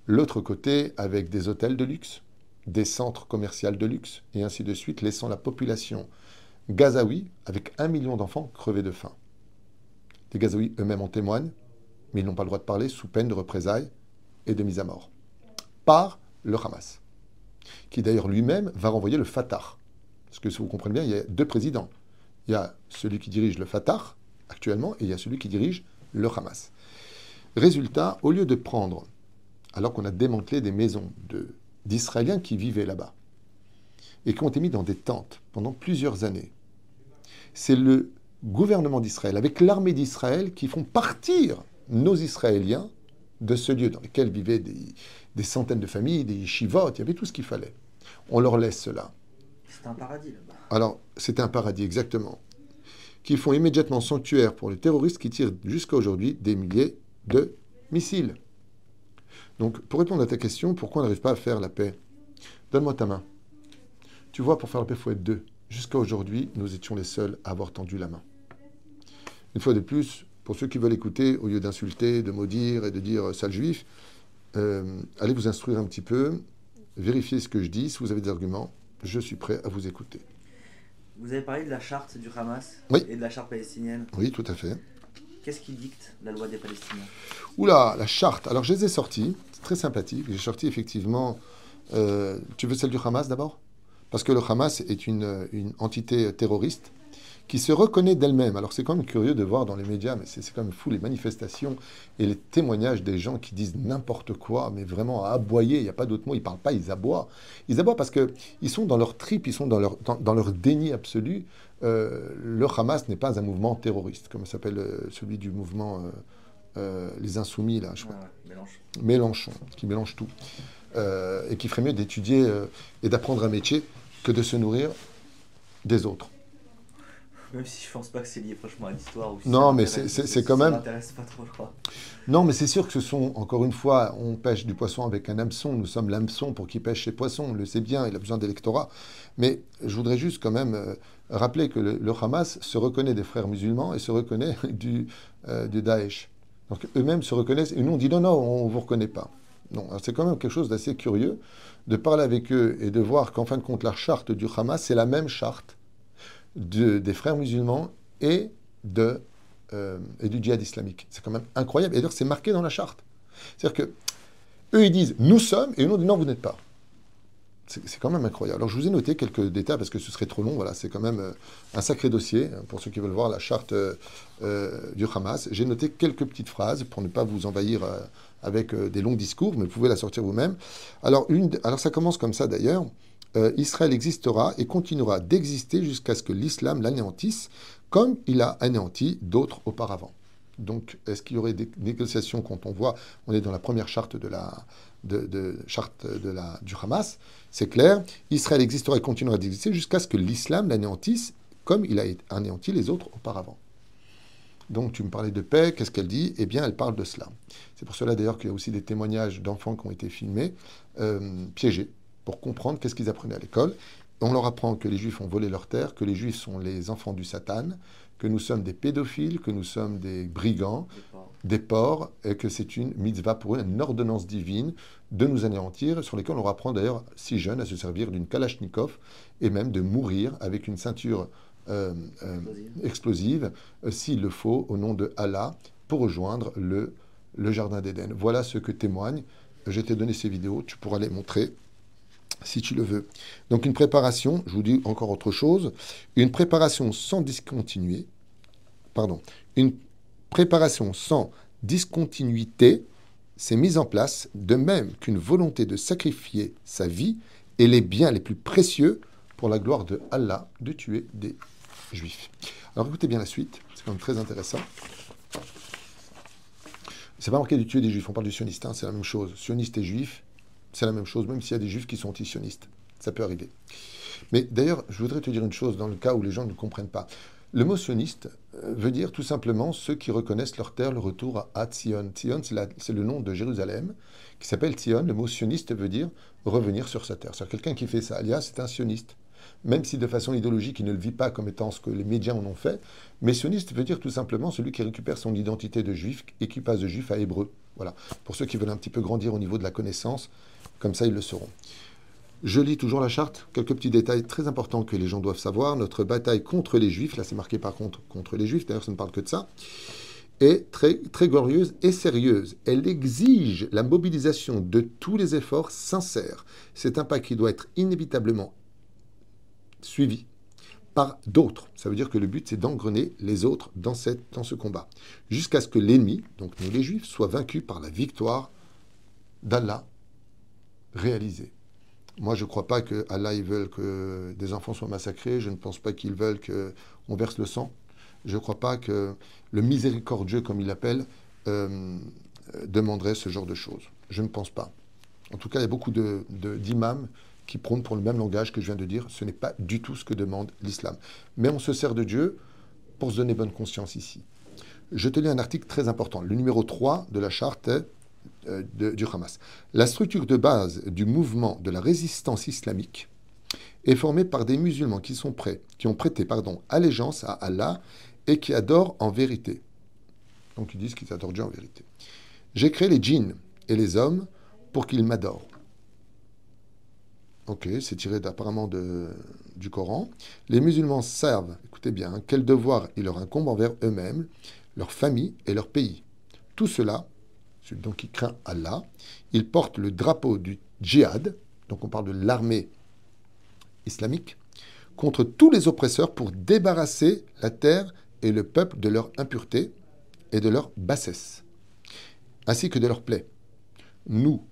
l'autre côté avec des hôtels de luxe, des centres commerciaux de luxe, et ainsi de suite, laissant la population gazaoui, avec un million d'enfants, crever de faim. Les Gazaouis eux-mêmes en témoignent, mais ils n'ont pas le droit de parler sous peine de représailles et de mise à mort. Par le Hamas, qui d'ailleurs lui-même va renvoyer le Fatah. Parce que si vous comprenez bien, il y a deux présidents. Il y a celui qui dirige le Fatah, actuellement, et il y a celui qui dirige le Hamas. Résultat, au lieu de prendre, alors qu'on a démantelé des maisons d'Israéliens qui vivaient là-bas, et qui ont été mis dans des tentes pendant plusieurs années, c'est le gouvernement d'Israël, avec l'armée d'Israël, qui font partir nos Israéliens de ce lieu dans lequel vivaient des, des centaines de familles, des yeshivot, il y avait tout ce qu'il fallait. On leur laisse cela. C'est un paradis là-bas. Alors, c'était un paradis, exactement. Qui font immédiatement sanctuaire pour les terroristes qui tirent jusqu'à aujourd'hui des milliers de missiles. Donc, pour répondre à ta question, pourquoi on n'arrive pas à faire la paix? Donne-moi ta main. Tu vois, pour faire la paix, il faut être deux. Jusqu'à aujourd'hui, nous étions les seuls à avoir tendu la main. Une fois de plus, pour ceux qui veulent écouter, au lieu d'insulter, de maudire et de dire euh, sale juif, euh, allez vous instruire un petit peu, vérifiez ce que je dis. Si vous avez des arguments, je suis prêt à vous écouter. Vous avez parlé de la charte du Hamas Oui. et de la charte palestinienne. Oui, tout à fait. Qu'est-ce qui dicte la loi des Palestiniens? Oula, la charte. Alors, je les ai sortis. C'est très sympathique. J'ai sorti effectivement. euh, tu veux celle du Hamas d'abord? Parce que le Hamas est une, une entité terroriste qui se reconnaît d'elle-même. Alors, c'est quand même curieux de voir dans les médias, mais c'est quand même fou les manifestations et les témoignages des gens qui disent n'importe quoi, mais vraiment à aboyer. Il n'y a pas d'autre mot. Ils ne parlent pas, ils aboient. Ils aboient parce qu'ils sont dans leur trip, ils sont dans leur, dans, dans leur déni absolu. Euh, le Hamas n'est pas un mouvement terroriste, comme s'appelle euh, celui du mouvement. euh, les insoumis, là, je crois. Ouais, mélange. Mélenchon, qui mélange tout, et qui ferait mieux d'étudier et d'apprendre un métier que de se nourrir des autres. Même si je pense pas que c'est lié franchement à l'histoire. ou si Non, ça mais c'est- ça- quand ça même- m'intéresse pas trop, je crois. Non, mais c'est sûr que ce sont, encore une fois, on pêche du poisson avec un hameçon, nous sommes l'hameçon pour qui pêche ses poissons, on le sait bien, il a besoin d'électorat. Mais je voudrais juste quand même euh, rappeler que le, le Hamas se reconnaît des frères musulmans et se reconnaît du, euh, du Daesh. Donc eux-mêmes se reconnaissent, et nous on dit non, non, on ne vous reconnaît pas. Non, alors c'est quand même quelque chose d'assez curieux de parler avec eux et de voir qu'en fin de compte, la charte du Hamas, c'est la même charte de- des frères musulmans euh, et du djihad islamique. C'est quand même incroyable. Et d'ailleurs, c'est marqué dans la charte. C'est-à-dire que eux, ils disent nous sommes, et nous, on dit non, vous n'êtes pas. C'est quand même incroyable. Alors, je vous ai noté quelques détails parce que ce serait trop long. Voilà, c'est quand même euh, un sacré dossier hein, pour ceux qui veulent voir la charte euh, du Hamas. J'ai noté quelques petites phrases pour ne pas vous envahir avec des longs discours, mais vous pouvez la sortir vous-même. Alors, ça commence comme ça d'ailleurs. Euh, Israël existera et continuera d'exister jusqu'à ce que l'islam l'anéantisse, comme il a anéanti d'autres auparavant. Donc, est-ce qu'il y aurait des négociations quand on voit, on est dans la première charte de la, charte de la, du Hamas, c'est clair, Israël existera et continuera d'exister jusqu'à ce que l'islam l'anéantisse, comme il a anéanti les autres auparavant. Donc, tu me parlais de paix, qu'est-ce qu'elle dit? Eh bien, elle parle de cela. C'est pour cela d'ailleurs qu'il y a aussi des témoignages d'enfants qui ont été filmés, euh, piégés, pour comprendre qu'est-ce qu'ils apprenaient à l'école. On leur apprend que les Juifs ont volé leur terre, que les Juifs sont les enfants du Satan, que nous sommes des pédophiles, que nous sommes des brigands, Des porcs. et que c'est une mitzvah pour eux, une ordonnance divine de nous anéantir, sur lesquels on leur apprend d'ailleurs, si jeunes, à se servir d'une kalachnikov, et même de mourir avec une ceinture euh, euh, Explosive. explosive, euh, s'il le faut, au nom de Allah, pour rejoindre le, le Jardin d'Éden. Voilà ce que témoigne. Je t'ai donné ces vidéos, tu pourras les montrer si tu le veux. Donc une préparation, je vous dis encore autre chose, une préparation sans discontinuer, pardon, une préparation sans discontinuité s'est mise en place, de même qu'une volonté de sacrifier sa vie et les biens les plus précieux pour la gloire de Allah de tuer des juifs. Alors écoutez bien la suite, c'est quand même très intéressant. C'est pas marqué de tuer des juifs, on parle du sioniste, hein, c'est la même chose. Sioniste et juif, c'est la même chose, même s'il y a des juifs qui sont anti-sionistes. Ça peut arriver. Mais d'ailleurs, je voudrais te dire une chose dans le cas où les gens ne comprennent pas. Le mot sioniste euh, veut dire tout simplement ceux qui reconnaissent leur terre, le retour à, Tzion. Tzion, c'est c'est le nom de Jérusalem qui s'appelle Tzion. Le mot sioniste veut dire revenir sur sa terre. C'est-à-dire quelqu'un qui fait ça, alias, c'est un sioniste. même si de façon idéologique, il ne le vit pas comme étant ce que les médias en ont fait. Mais sioniste veut dire tout simplement celui qui récupère son identité de juif et qui passe de juif à hébreu. Voilà. Pour ceux qui veulent un petit peu grandir au niveau de la connaissance, comme ça ils le sauront. Je lis toujours la charte. Quelques petits détails très importants que les gens doivent savoir. Notre bataille contre les juifs, là c'est marqué par contre contre les juifs, d'ailleurs ça ne parle que de ça, est très, glorieuse et sérieuse. Elle exige la mobilisation de tous les efforts sincères. C'est un pas qui doit être inévitablement suivi par d'autres. Ça veut dire que le but, c'est d'engrener les autres dans, dans ce combat, jusqu'à ce que l'ennemi, donc nous les Juifs, soit vaincu par la victoire d'Allah réalisée. Moi, je ne crois pas que Allah il veut que des enfants soient massacrés. Je ne pense pas qu'ils veulent qu'on verse le sang. Je ne crois pas que le miséricordieux, comme il l'appelle, euh, demanderait ce genre de choses. Je ne pense pas. En tout cas, il y a beaucoup d'imams qui prônent pour le même langage que je viens de dire. Ce n'est pas du tout ce que demande l'islam. Mais on se sert de Dieu pour se donner bonne conscience ici. Je te lis un article très important, le numéro 3 de la charte euh, du Hamas. La structure de base du mouvement de la résistance islamique est formée par des musulmans qui sont prêts, qui ont prêté pardon, allégeance à Allah et qui adorent en vérité. Donc ils disent qu'ils adorent Dieu en vérité. J'ai créé les djinns et les hommes pour qu'ils m'adorent. Ok, c'est tiré apparemment du Coran. Les musulmans servent, écoutez bien, hein, quel devoir il leur incombe envers eux-mêmes, leur famille et leur pays. Tout cela, donc qui craint Allah, il porte le drapeau du djihad, donc on parle de l'armée islamique, contre tous les oppresseurs pour débarrasser la terre et le peuple de leur impureté et de leur bassesse, ainsi que de leur plaie. Nous,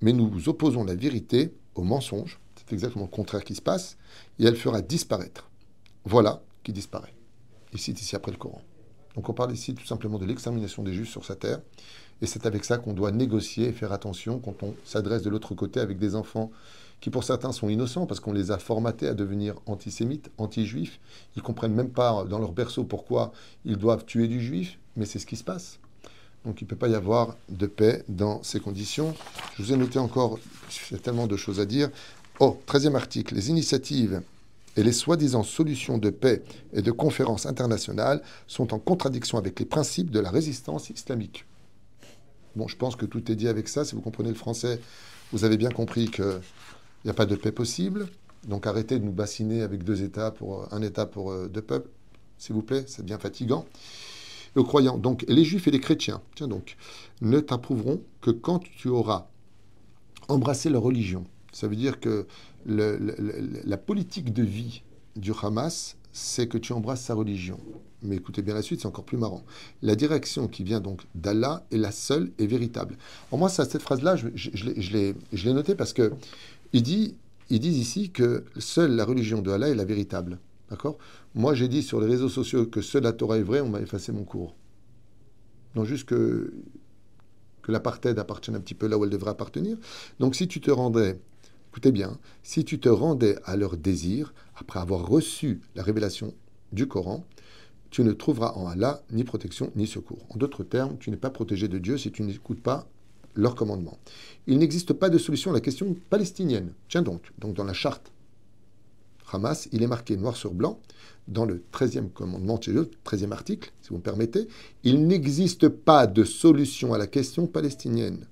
mais nous opposons la vérité au mensonge, c'est exactement le contraire qui se passe, et elle fera disparaître. Voilà qui disparaît. Ici, ici après le Coran. Donc on parle ici tout simplement de l'extermination des Juifs sur sa terre, et c'est avec ça qu'on doit négocier et faire attention quand on s'adresse de l'autre côté avec des enfants qui pour certains sont innocents parce qu'on les a formatés à devenir antisémites, anti-juifs. Ils comprennent même pas dans leur berceau pourquoi ils doivent tuer du juif, mais c'est ce qui se passe. Donc il ne peut pas y avoir de paix dans ces conditions. Je vous ai noté encore, il y a tellement de choses à dire. Oh, 13e article, les initiatives et les soi-disant solutions de paix et de conférences internationales sont en contradiction avec les principes de la résistance islamique. Bon, je pense que tout est dit avec ça. Si vous comprenez le français, vous avez bien compris qu'il n'y a pas de paix possible. Donc arrêtez de nous bassiner avec deux États pour un État pour euh, deux peuples, s'il vous plaît, c'est bien fatigant. aux croyants, donc les Juifs et les chrétiens, tiens donc, ne t'approuveront que quand tu auras embrassé leur religion. Ça veut dire que la politique de vie du Hamas, c'est que tu embrasses sa religion. Mais écoutez bien la suite, c'est encore plus marrant. La direction qui vient donc d'Allah est la seule et véritable. En moi, ça, cette phrase-là, je, l'ai notée parce que il dit, disent ici que seule la religion de Allah est la véritable. D'accord? Moi, j'ai dit sur les réseaux sociaux que seule la Torah est vraie, on m'a effacé mon cours. Non, juste que, que l'apartheid appartienne un petit peu là où elle devrait appartenir. Donc, si tu te rendais Écoutez bien, si tu te rendais à leur désir, après avoir reçu la révélation du Coran, tu ne trouveras en Allah ni protection ni secours. En d'autres termes, tu n'es pas protégé de Dieu si tu n'écoutes pas leurs commandements. Il n'existe pas de solution à la question palestinienne. Tiens donc, donc dans la charte Hamas, il est marqué noir sur blanc, dans le 13e commandement, le 13e article, si vous me permettez, il n'existe pas de solution à la question palestinienne,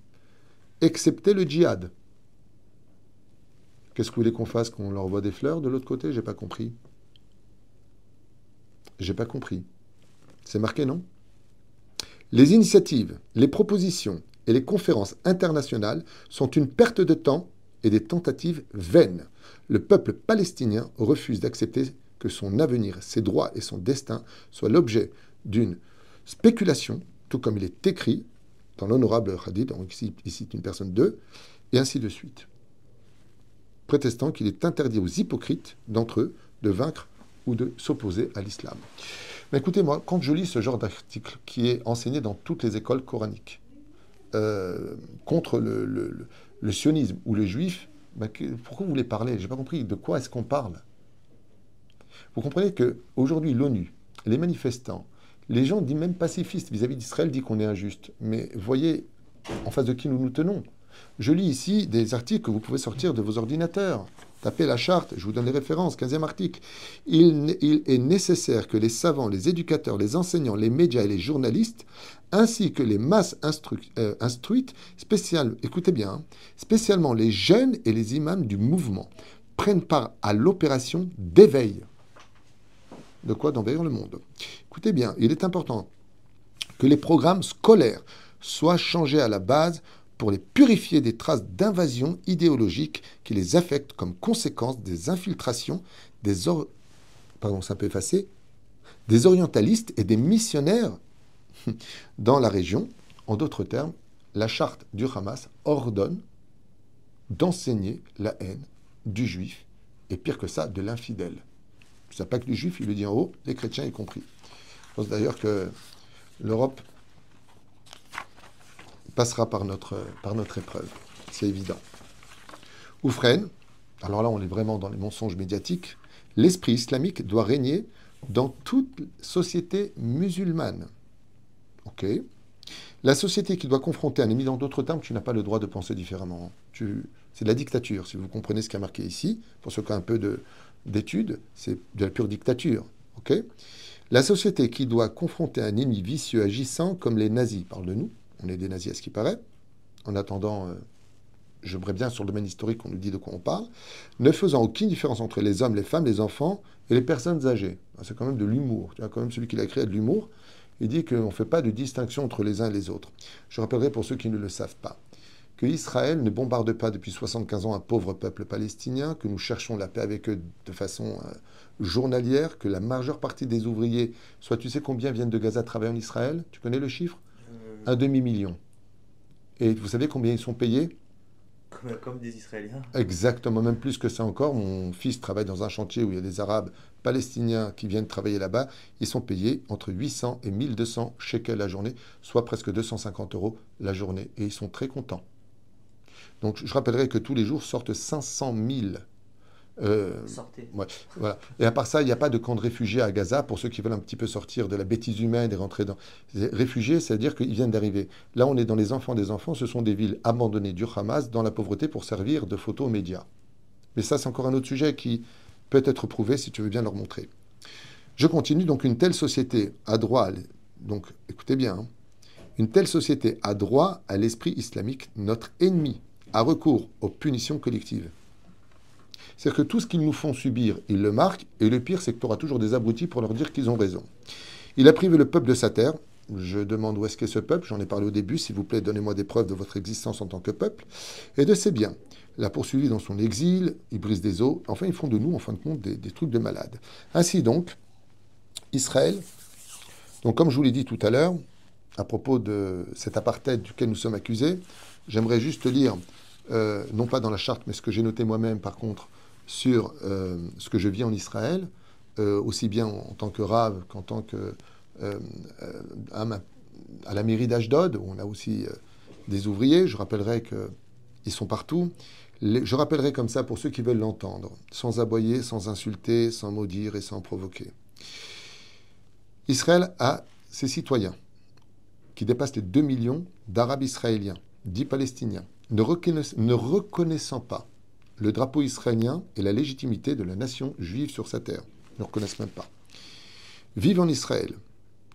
excepté le djihad. Qu'est-ce que vous voulez qu'on fasse Qu'on leur envoie des fleurs de l'autre côté? J'ai pas compris. J'ai pas compris. C'est marqué, non? Les initiatives, les propositions et les conférences internationales sont une perte de temps et des tentatives vaines. Le peuple palestinien refuse d'accepter que son avenir, ses droits et son destin soient l'objet d'une spéculation, tout comme il est écrit dans l'honorable hadith, ici, ici une personne d'eux, et ainsi de suite prétestant qu'il est interdit aux hypocrites d'entre eux de vaincre ou de s'opposer à l'islam. Mais écoutez, moi, quand je lis ce genre d'article qui est enseigné dans toutes les écoles coraniques euh, contre le, sionisme ou les juifs, ben, pourquoi vous voulez parler? J'ai pas compris. De quoi est-ce qu'on parle? Vous comprenez que aujourd'hui l'ONU, les manifestants, les gens disent même pacifistes vis-à-vis d'Israël, disent qu'on est injuste. Mais voyez en face de qui nous nous tenons? Je lis ici des articles que vous pouvez sortir de vos ordinateurs. Tapez la charte, je vous donne les références, 15e article. Il, est nécessaire que les savants, les éducateurs, les enseignants, les médias et les journalistes, ainsi que les masses euh, instruites, écoutez bien, hein, spécialement les jeunes et les imams du mouvement, prennent part à l'opération d'éveil. De quoi d'envahir le monde Écoutez bien, il est important que les programmes scolaires soient changés à la base pour les purifier des traces d'invasion idéologique qui les affectent comme conséquence des infiltrations des, ça orientalistes et des missionnaires dans la région. En d'autres termes, la charte du Hamas ordonne d'enseigner la haine du juif, et pire que ça, de l'infidèle. N'est pas que du juif, il le dit en haut, les chrétiens y compris. Je pense d'ailleurs que l'Europe passera par notre, par notre épreuve. C'est évident. Oufren, alors là on est vraiment dans les mensonges médiatiques, l'esprit islamique doit régner dans toute société musulmane. Ok La société qui doit confronter un ennemi, dans d'autres termes, tu n'as pas le droit de penser différemment. Tu, c'est de la dictature, si vous comprenez ce qui a marqué ici. Pour ceux qui ont un peu de, d'études, c'est de la pure dictature. Ok La société qui doit confronter un ennemi vicieux agissant comme les nazis, parle de nous, on est des nazis à ce qui paraît. En attendant, euh, j'aimerais bien sur le domaine historique qu'on nous dit de quoi on parle, ne faisant aucune différence entre les hommes, les femmes, les enfants et les personnes âgées. Ah, c'est quand même de l'humour. Tu quand même celui qui l'a créé a de l'humour. Il dit qu'on ne fait pas de distinction entre les uns et les autres. Je rappellerai pour ceux qui ne le savent pas que Israël ne bombarde pas depuis 75 ans un pauvre peuple palestinien, que nous cherchons la paix avec eux de façon euh, journalière, que la majeure partie des ouvriers, soit tu sais combien viennent de Gaza travailler en Israël Tu connais le chiffre? Un demi-million. Et vous savez combien ils sont payés? Comme, des Israéliens. Exactement, même plus que ça encore. Mon fils travaille dans un chantier où il y a des Arabes palestiniens qui viennent travailler là-bas. Ils sont payés entre 800 et 1200 shekels la journée, soit presque 250 euros la journée. Et ils sont très contents. Donc je rappellerai que tous les jours sortent 500 000 euh, voilà. Et à part ça, il n'y a pas de camp de réfugiés à Gaza pour ceux qui veulent un petit peu sortir de la bêtise humaine et rentrer dans. Réfugiés, c'est-à-dire qu'ils viennent d'arriver. Là, on est dans les enfants des enfants. Ce sont des villes abandonnées du Hamas dans la pauvreté pour servir de photos aux médias. Mais ça, c'est encore un autre sujet qui peut être prouvé si tu veux bien leur montrer. Je continue. Donc, une telle société a droit. Donc, écoutez bien. Hein. Une telle société a droit à l'esprit islamique, notre ennemi, a recours aux punitions collectives. C'est-à-dire que tout ce qu'ils nous font subir, ils le marquent, et le pire, c'est que tu auras toujours des abrutis pour leur dire qu'ils ont raison. Il a privé le peuple de sa terre. Je demande où est-ce qu'est ce peuple, j'en ai parlé au début, s'il vous plaît, donnez-moi des preuves de votre existence en tant que peuple, et de ses biens. L'a poursuivi dans son exil, il brise des eaux, enfin ils font de nous, en fin de compte, des, trucs de malades. Ainsi donc, Israël, donc comme je vous l'ai dit tout à l'heure, à propos de cet apartheid duquel nous sommes accusés, j'aimerais juste lire, euh, non pas dans la charte, mais ce que j'ai noté moi-même par contre, sur euh, ce que je vis en Israël, euh, aussi bien en, tant que rave qu'en tant que euh, à, la mairie d'Ashdod, où on a aussi des ouvriers. Je rappellerai qu'ils sont partout. je rappellerai comme ça pour ceux qui veulent l'entendre, sans aboyer, sans insulter, sans maudire et sans provoquer. Israël a ses citoyens, qui dépassent les 2 millions d'Arabes israéliens, dits palestiniens, ne reconnaissant pas le drapeau israélien et la légitimité de la nation juive sur sa terre. Ils ne reconnaissent même pas. Vivent en Israël.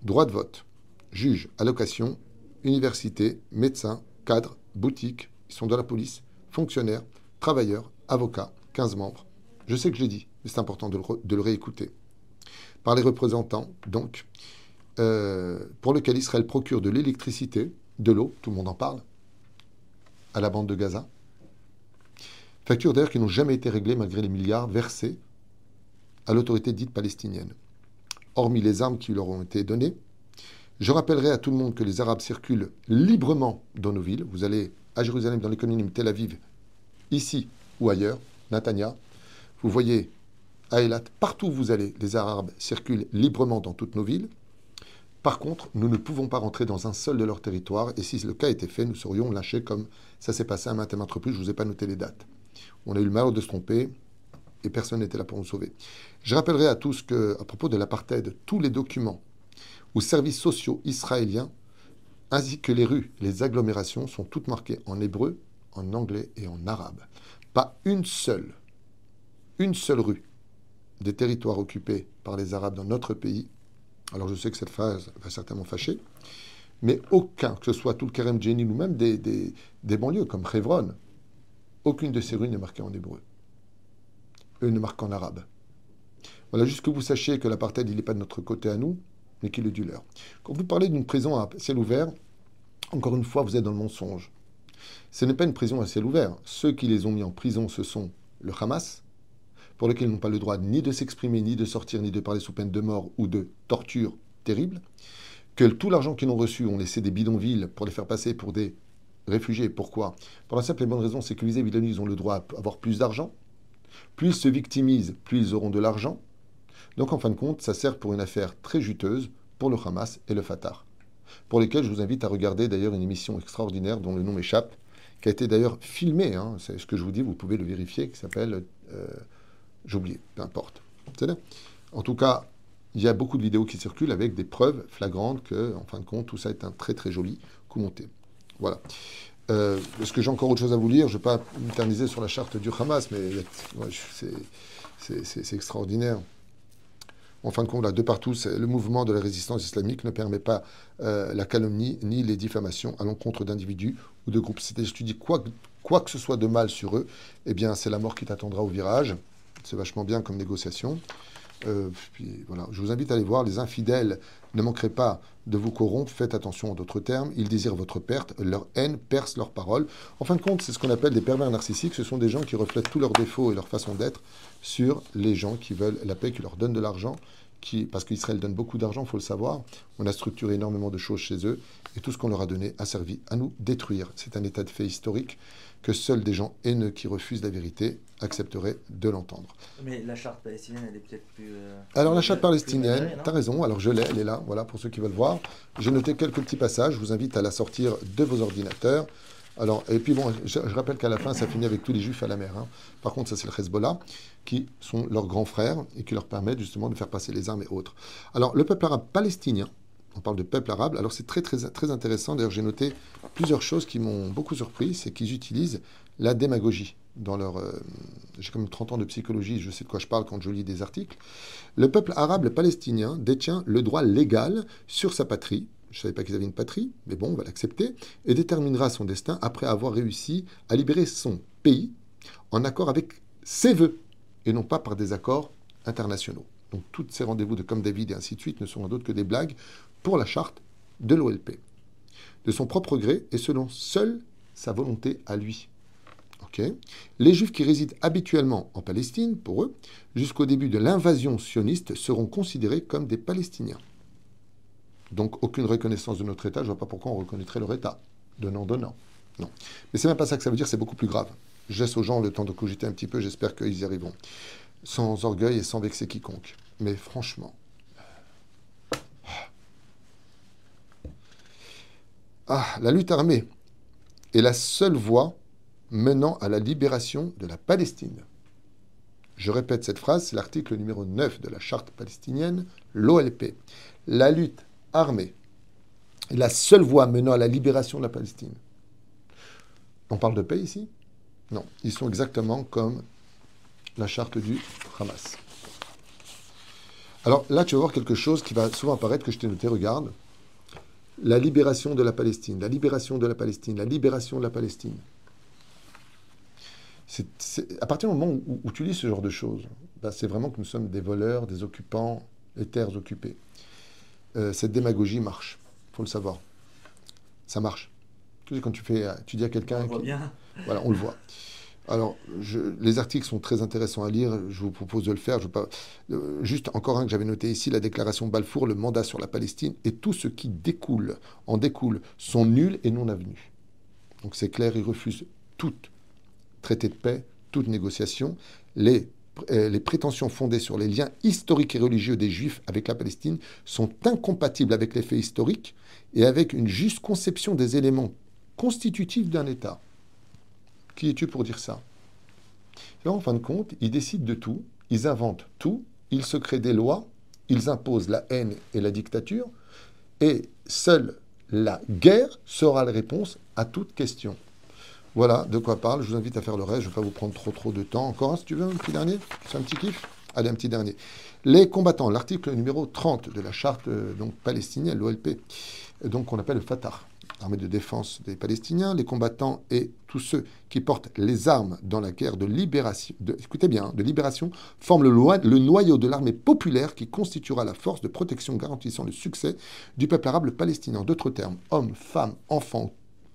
Droit de vote. Juge, allocation, université, médecin, cadre, boutique. Ils sont de la police, fonctionnaires, travailleurs, avocats, 15 membres. Je sais que je l'ai dit, mais c'est important de le, réécouter. Par les représentants, donc, euh, pour lequel Israël procure de l'électricité, de l'eau, tout le monde en parle, à la bande de Gaza, Factures d'ailleurs qui n'ont jamais été réglées malgré les milliards versés à l'autorité dite palestinienne. Hormis les armes qui leur ont été données, je rappellerai à tout le monde que les Arabes circulent librement dans nos villes. Vous allez à Jérusalem, dans l'économie Tel Aviv, ici ou ailleurs, Natania. Vous voyez à Eilat, partout où vous allez, les Arabes circulent librement dans toutes nos villes. Par contre, nous ne pouvons pas rentrer dans un seul de leurs territoires, et si le cas était fait, nous serions lâchés comme ça s'est passé à maintes entreprises. Je ne vous ai pas noté les dates. On a eu le malheur de se tromper et personne n'était là pour nous sauver. Je rappellerai à tous que, à propos de l'apartheid, tous les documents ou services sociaux israéliens, ainsi que les rues, les agglomérations, sont toutes marquées en hébreu, en anglais et en arabe. Pas une seule une seule rue des territoires occupés par les Arabes dans notre pays, alors je sais que cette phrase va certainement fâcher, mais aucun, que ce soit tout le Kerem Djenil ou même des, des, banlieues comme Hebron, aucune de ces rues n'est marquée en hébreu. Eux ne marquent en arabe. Voilà, juste que vous sachiez que l'apartheid, n'est pas de notre côté à nous, mais qu'il est du leur. Quand vous parlez d'une prison à ciel ouvert, encore une fois, vous êtes dans le mensonge. Ce n'est pas une prison à ciel ouvert. Ceux qui les ont mis en prison, ce sont le Hamas, pour lesquels ils n'ont pas le droit ni de s'exprimer, ni de sortir, ni de parler sous peine de mort ou de torture terrible, que tout l'argent qu'ils ont reçu ont laissé des bidonvilles pour les faire passer pour des réfugiés. Pourquoi? Pour la simple et bonne raison, c'est que les ils ont le droit d'avoir plus d'argent. Plus ils se victimisent, plus ils auront de l'argent. Donc en fin de compte, ça sert pour une affaire très juteuse pour le Hamas et le Fatah, pour lesquels je vous invite à regarder d'ailleurs une émission extraordinaire dont le nom m'échappe, qui a été d'ailleurs filmée, hein, c'est ce que je vous dis, vous pouvez le vérifier, qui s'appelle, euh, peu importe. En tout cas, il y a beaucoup de vidéos qui circulent avec des preuves flagrantes que, en fin de compte, tout ça est un très très joli coup monté. Voilà. Euh, est-ce que j'ai encore autre chose à vous lire? Je ne vais pas m'éterniser sur la charte du Hamas, mais c'est extraordinaire. En fin de compte, là, de partout, le mouvement de la résistance islamique ne permet pas euh, la calomnie ni les diffamations à l'encontre d'individus ou de groupes. C'est-à-dire, tu dis quoi, quoi que ce soit de mal sur eux, eh bien, c'est la mort qui t'attendra au virage. C'est vachement bien comme négociation. Euh. Je vous invite à aller voir. Les infidèles ne manqueraient pas de vous corrompre. Faites attention en d'autres termes. Ils désirent votre perte. Leur haine perce leurs paroles. En fin de compte, c'est ce qu'on appelle des pervers narcissiques. Ce sont des gens qui reflètent tous leurs défauts et leur façon d'être sur les gens qui veulent la paix, qui leur donnent de l'argent. Qui, parce qu'Israël donne beaucoup d'argent, il faut le savoir. On a structuré énormément de choses chez eux. Et tout ce qu'on leur a donné a servi à nous détruire. C'est un état de fait historique que seuls des gens haineux qui refusent la vérité accepteraient de l'entendre. Mais la charte palestinienne, elle est peut-être plus. Euh, alors la charte palestinienne, tu as raison, alors je l'ai, elle est là, voilà, pour ceux qui veulent voir. J'ai noté quelques petits passages, je vous invite à la sortir de vos ordinateurs. Alors, et puis bon, je, rappelle qu'à la fin, ça finit avec tous les juifs à la mer. Hein. Par contre, ça c'est le Hezbollah, qui sont leurs grands frères et qui leur permettent justement de faire passer les armes et autres. Alors, le peuple arabe palestinien, on parle de peuple arabe. Alors c'est très, très, très intéressant. D'ailleurs, j'ai noté plusieurs choses qui m'ont beaucoup surpris. C'est qu'ils utilisent la démagogie dans leur. Euh, j'ai comme 30 ans de psychologie, je sais de quoi je parle quand je lis des articles. Le peuple arabe palestinien détient le droit légal sur sa patrie. Je ne savais pas qu'ils avaient une patrie, mais bon, on va l'accepter. Et déterminera son destin après avoir réussi à libérer son pays en accord avec ses voeux et non pas par des accords internationaux. Donc, tous ces rendez-vous de comme David et ainsi de suite ne sont d'autres que des blagues pour la charte de l'OLP, de son propre gré et selon seule sa volonté à lui. Les Juifs qui résident habituellement en Palestine, pour eux, jusqu'au début de l'invasion sioniste, seront considérés comme des Palestiniens. Donc aucune reconnaissance de notre État, je ne vois pas pourquoi on reconnaîtrait leur État. Donnant, donnant. Non. Mais c'est même pas ça que ça veut dire, c'est beaucoup plus grave. Je laisse aux gens le temps de cogiter un petit peu, j'espère qu'ils y arriveront. Sans orgueil et sans vexer quiconque. Mais franchement, Ah, la lutte armée est la seule voie menant à la libération de la Palestine. Je répète cette phrase, c'est l'article numéro 9 de la charte palestinienne, l'OLP. La lutte armée est la seule voie menant à la libération de la Palestine. On parle de paix ici? Non, ils sont exactement comme la charte du Hamas. Alors là, tu vas voir quelque chose qui va souvent apparaître que je t'ai noté, regarde la libération de la Palestine, la libération de la Palestine, la libération de la Palestine. À partir du moment où, tu lis ce genre de choses, ben, c'est vraiment que nous sommes des voleurs, des occupants, les terres occupées. Euh, cette démagogie marche, il faut le savoir. Ça marche. Quand tu, fais, tu dis à quelqu'un... On bien. Voilà, on le voit. Alors, les articles sont très intéressants à lire, je vous propose de le faire. Je pas, euh, juste encore un que j'avais noté ici, la déclaration Balfour, le mandat sur la Palestine et tout ce qui découle, en découle, sont nuls et non avenus. Donc c'est clair, ils refusent tout traité de paix, toute négociation. Les, euh, les prétentions fondées sur les liens historiques et religieux des Juifs avec la Palestine sont incompatibles avec les faits historiques et avec une juste conception des éléments constitutifs d'un État. Qui es-tu pour dire ça? En fin de compte, ils décident de tout, ils inventent tout, ils se créent des lois, ils imposent la haine et la dictature, et seule la guerre sera la réponse à toute question. Voilà de quoi parle. Je vous invite à faire le reste. Je ne vais pas vous prendre trop de temps. Encore un, si tu veux, un petit dernier C'est un petit kiff Allez, un petit dernier. Les combattants, l'article numéro 30 de la charte euh, donc, palestinienne, l'OLP, donc qu'on appelle le Fatah, armée de défense des Palestiniens, les combattants et tous ceux qui portent les armes dans la guerre de libération, écoutez bien, de libération, forment le, le noyau de l'armée populaire qui constituera la force de protection garantissant le succès du peuple arabe palestinien. En d'autres termes, hommes, femmes, enfants,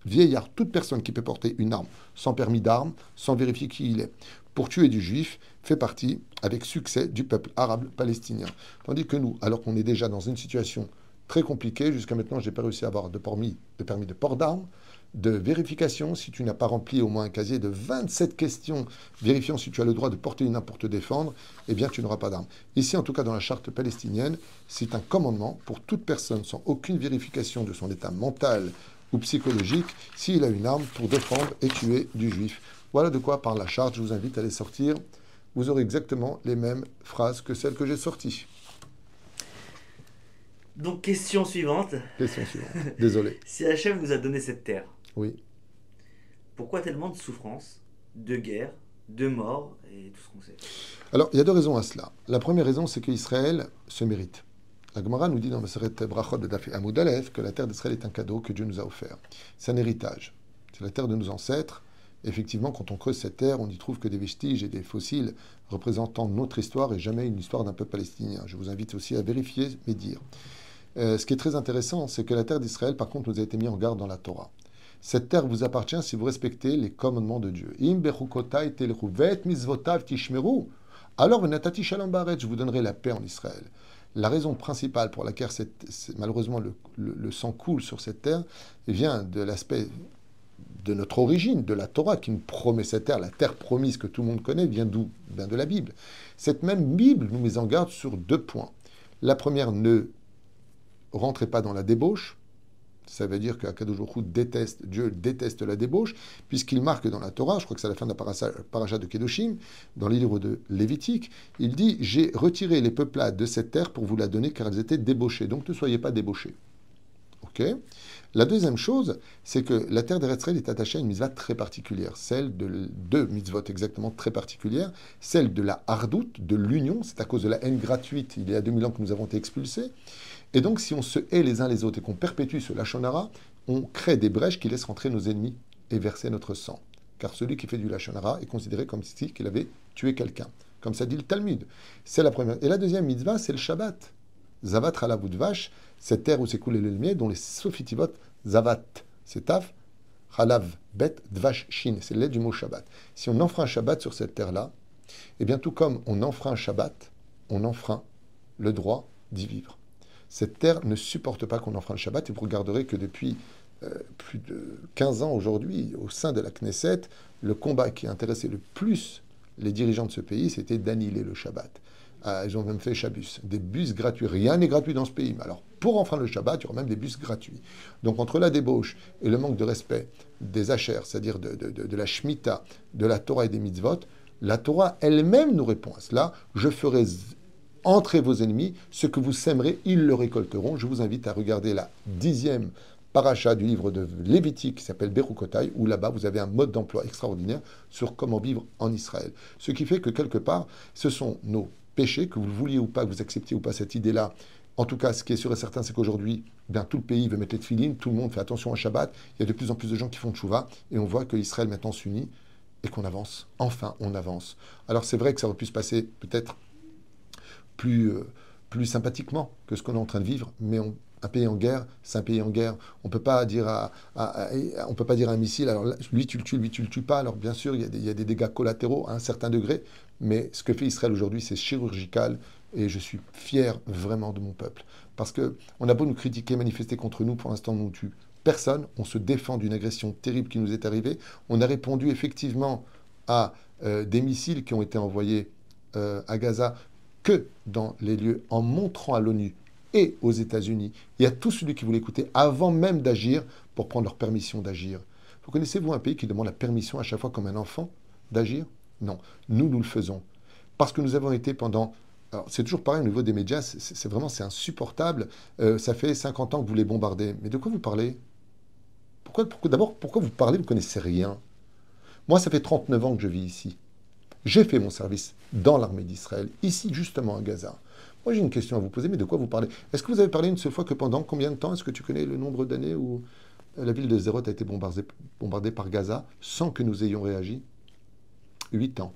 vieillards, toute personne qui peut porter une arme sans permis d'armes, sans vérifier qui il est, pour tuer du juif, fait partie avec succès du peuple arabe palestinien. Tandis que nous, alors qu'on est déjà dans une situation très compliquée, jusqu'à maintenant, je n'ai pas réussi à avoir de permis de, permis de port d'armes, de vérification, si tu n'as pas rempli au moins un casier de 27 questions vérifiant si tu as le droit de porter une arme pour te défendre, eh bien tu n'auras pas d'arme. Ici, en tout cas dans la charte palestinienne, c'est un commandement pour toute personne sans aucune vérification de son état mental ou psychologique, s'il a une arme pour défendre et tuer du juif. Voilà de quoi parle la charte. Je vous invite à les sortir. Vous aurez exactement les mêmes phrases que celles que j'ai sorties. Donc, question suivante. Question suivante. Désolé. si Hachem nous a donné cette terre, Oui. pourquoi tellement de souffrances, de guerres, de morts et tout ce qu'on sait? Alors, il y a deux raisons à cela. La première raison, c'est qu'Israël se mérite. La nous dit dans Maseret Brachot de Dafé Hamoud Aleph que la terre d'Israël est un cadeau que Dieu nous a offert. C'est un héritage. C'est la terre de nos ancêtres. Effectivement, quand on creuse cette terre, on n'y trouve que des vestiges et des fossiles représentant notre histoire et jamais une histoire d'un peuple palestinien. Je vous invite aussi à vérifier mes dires. Euh, ce qui est très intéressant, c'est que la terre d'Israël, par contre, nous a été mis en garde dans la Torah. Cette terre vous appartient si vous respectez les commandements de Dieu. Alors, je vous donnerai la paix en Israël. La raison principale pour laquelle malheureusement le, le- le sang coule sur cette terre vient de l'aspect de notre origine, de la Torah qui nous promet cette terre, la terre promise que tout le monde connaît, vient d'où? Vient de la Bible. Cette même Bible nous met en garde sur deux points. La première, ne rentrez pas dans la débauche. Ça veut dire qu'Akadosh déteste, Dieu déteste la débauche, puisqu'il marque dans la Torah, je crois que c'est à la fin de la paracha de Kedoshim, dans les livres de Lévitique, il dit J'ai retiré les peuplades de cette terre pour vous la donner car elles étaient débauchées. Donc ne soyez pas débauchés. Ok La deuxième chose, c'est que la terre d'Eretzrel est attachée à une mitzvah très particulière, celle de deux mitzvot exactement très particulières, celle de la hardoute, de l'union, c'est à cause de la haine gratuite, il y a 2000 ans que nous avons été expulsés, et donc, si on se hait les uns les autres et qu'on perpétue ce lachonara, on crée des brèches qui laissent rentrer nos ennemis et verser notre sang. Car celui qui fait du lachonara est considéré comme si qu'il avait tué quelqu'un. Comme ça dit le Talmud. C'est la première. Et la deuxième mitzvah, c'est le Shabbat. Zavat halavut vache, cette terre où coulé le miel, dont les sofitivot zavat, c'est taf, halav, bet, dvash, shin. C'est lait du mot Shabbat. Si on enfreint Shabbat sur cette terre-là, eh bien, tout comme on enfreint Shabbat, on enfreint le droit d'y vivre. Cette terre ne supporte pas qu'on enfreint le Shabbat et vous regarderez que depuis euh, plus de 15 ans aujourd'hui, au sein de la Knesset, le combat qui intéressait le plus les dirigeants de ce pays, c'était d'annihiler le Shabbat. Euh, ils ont même fait Shabbos, des bus gratuits. Rien n'est gratuit dans ce pays. Mais alors, pour enfreindre le Shabbat, il y aura même des bus gratuits. Donc, entre la débauche et le manque de respect des achers, c'est-à-dire de, de- de- de la Shemitah, de la Torah et des mitzvot, la Torah elle-même nous répond à cela. Je ferai Entrez vos ennemis, ce que vous sèmerez, ils le récolteront. Je vous invite à regarder la dixième paracha du livre de Lévitique qui s'appelle Berukotai, où là-bas vous avez un mode d'emploi extraordinaire sur comment vivre en Israël. Ce qui fait que quelque part, ce sont nos péchés, que vous vouliez ou pas, que vous acceptiez ou pas cette idée-là. En tout cas, ce qui est sûr et certain, c'est qu'aujourd'hui, bien, tout le pays veut mettre les tefilines, tout le monde fait attention à Shabbat, il y a de plus en plus de gens qui font tchouva, et on voit que Israël maintenant s'unit et qu'on avance. Enfin, on avance. Alors c'est vrai que ça aurait pu se passer peut-être plus, euh, plus sympathiquement que ce qu'on est en train de vivre, mais un pays en guerre, c'est un pays en guerre. On peut peut pas dire à un missile, lui tu le tues, lui tu le tues pas. Alors bien sûr, il y, a des, il y a des dégâts collatéraux à un certain degré, mais ce que fait Israël aujourd'hui, c'est chirurgical, et je suis fier vraiment de mon peuple. Parce que on a beau nous critiquer, manifester contre nous, pour l'instant on nous tue personne, on se défend d'une agression terrible qui nous est arrivée. On a répondu effectivement à euh, des missiles qui ont été envoyés euh, à Gaza que dans les lieux en montrant à l'ONU et aux États-Unis et à tous celui qui voulait écouter avant même d'agir pour prendre leur permission d'agir. Vous connaissez-vous un pays qui demande la permission à chaque fois comme un enfant d'agir? Non, nous, nous le faisons. Parce que nous avons été pendant... C'est toujours pareil au niveau des médias, c'est vraiment c'est insupportable. Euh, ça fait 50 ans que vous les bombardez. Mais de quoi vous parlez? Pourquoi, pourquoi- D'abord, pourquoi vous parlez? Vous ne connaissez rien. Moi, ça fait 39 ans que je vis ici. J'ai fait mon service dans l'armée d'Israël, ici justement à Gaza. Moi, j'ai une question à vous poser, mais de quoi vous parlez? Est-ce que vous avez parlé une seule fois que pendant combien de temps? Est-ce que tu connais le nombre d'années où la ville de Zérot a été bombardée, bombardée par Gaza sans que nous ayons réagi? Huit ans.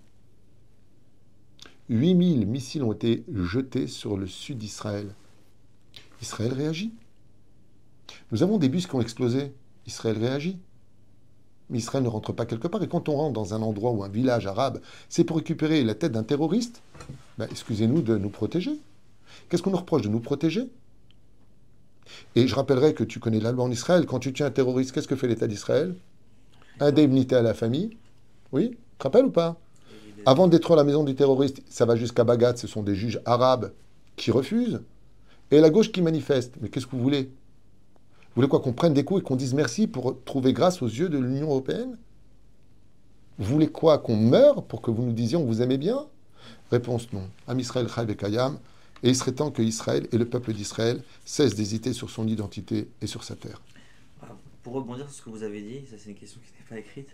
8000 missiles ont été jetés sur le sud d'Israël. Israël réagit. Nous avons des bus qui ont explosé. Israël réagit. Israël ne rentre pas quelque part. Et quand on rentre dans un endroit ou un village arabe, c'est pour récupérer la tête d'un terroriste. Ben, excusez-nous de nous protéger. Qu'est-ce qu'on nous reproche de nous protéger? Et je rappellerai que tu connais la loi en Israël. Quand tu tues un terroriste, qu'est-ce que fait l'État d'Israël? Indemnité à la famille. Oui? Tu rappelles ou pas? Avant de détruire la maison du terroriste, ça va jusqu'à Bagat, ce sont des juges arabes qui refusent. Et la gauche qui manifeste. Mais qu'est-ce que vous voulez? Vous voulez quoi Qu'on prenne des coups et qu'on dise merci pour trouver grâce aux yeux de l'Union européenne? Vous voulez quoi Qu'on meure pour que vous nous disiez on vous aimait bien? Réponse non. Am Israël Kayam. Et il serait temps que Israël et le peuple d'Israël cessent d'hésiter sur son identité et sur sa terre. Pour rebondir sur ce que vous avez dit, ça c'est une question qui n'est pas écrite.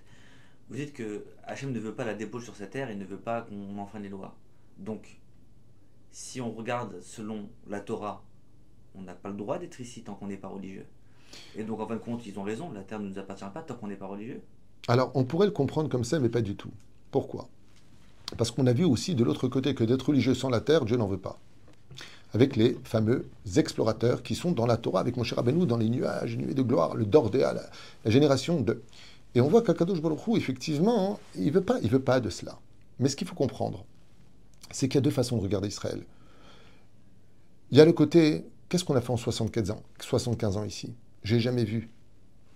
Vous dites que Hachem ne veut pas la débauche sur sa terre, il ne veut pas qu'on enfreine les lois. Donc, si on regarde selon la Torah, on n'a pas le droit d'être ici tant qu'on n'est pas religieux. Et donc, en fin de compte, ils ont raison, la terre ne nous appartient pas tant qu'on n'est pas religieux. Alors, on pourrait le comprendre comme ça, mais pas du tout. Pourquoi? Parce qu'on a vu aussi de l'autre côté que d'être religieux sans la terre, Dieu n'en veut pas. Avec les fameux explorateurs qui sont dans la Torah, avec mon cher Abenou, dans les nuages, nuées de gloire, le Dordéa, la, génération de. Et on voit qu'Akadosh Baruch effectivement, il veut, pas, veut pas de cela. Mais ce qu'il faut comprendre, c'est qu'il y a deux façons de regarder Israël. Il y a le côté, qu'est-ce qu'on a fait en 75 ans, 75 ans ici? J'ai jamais vu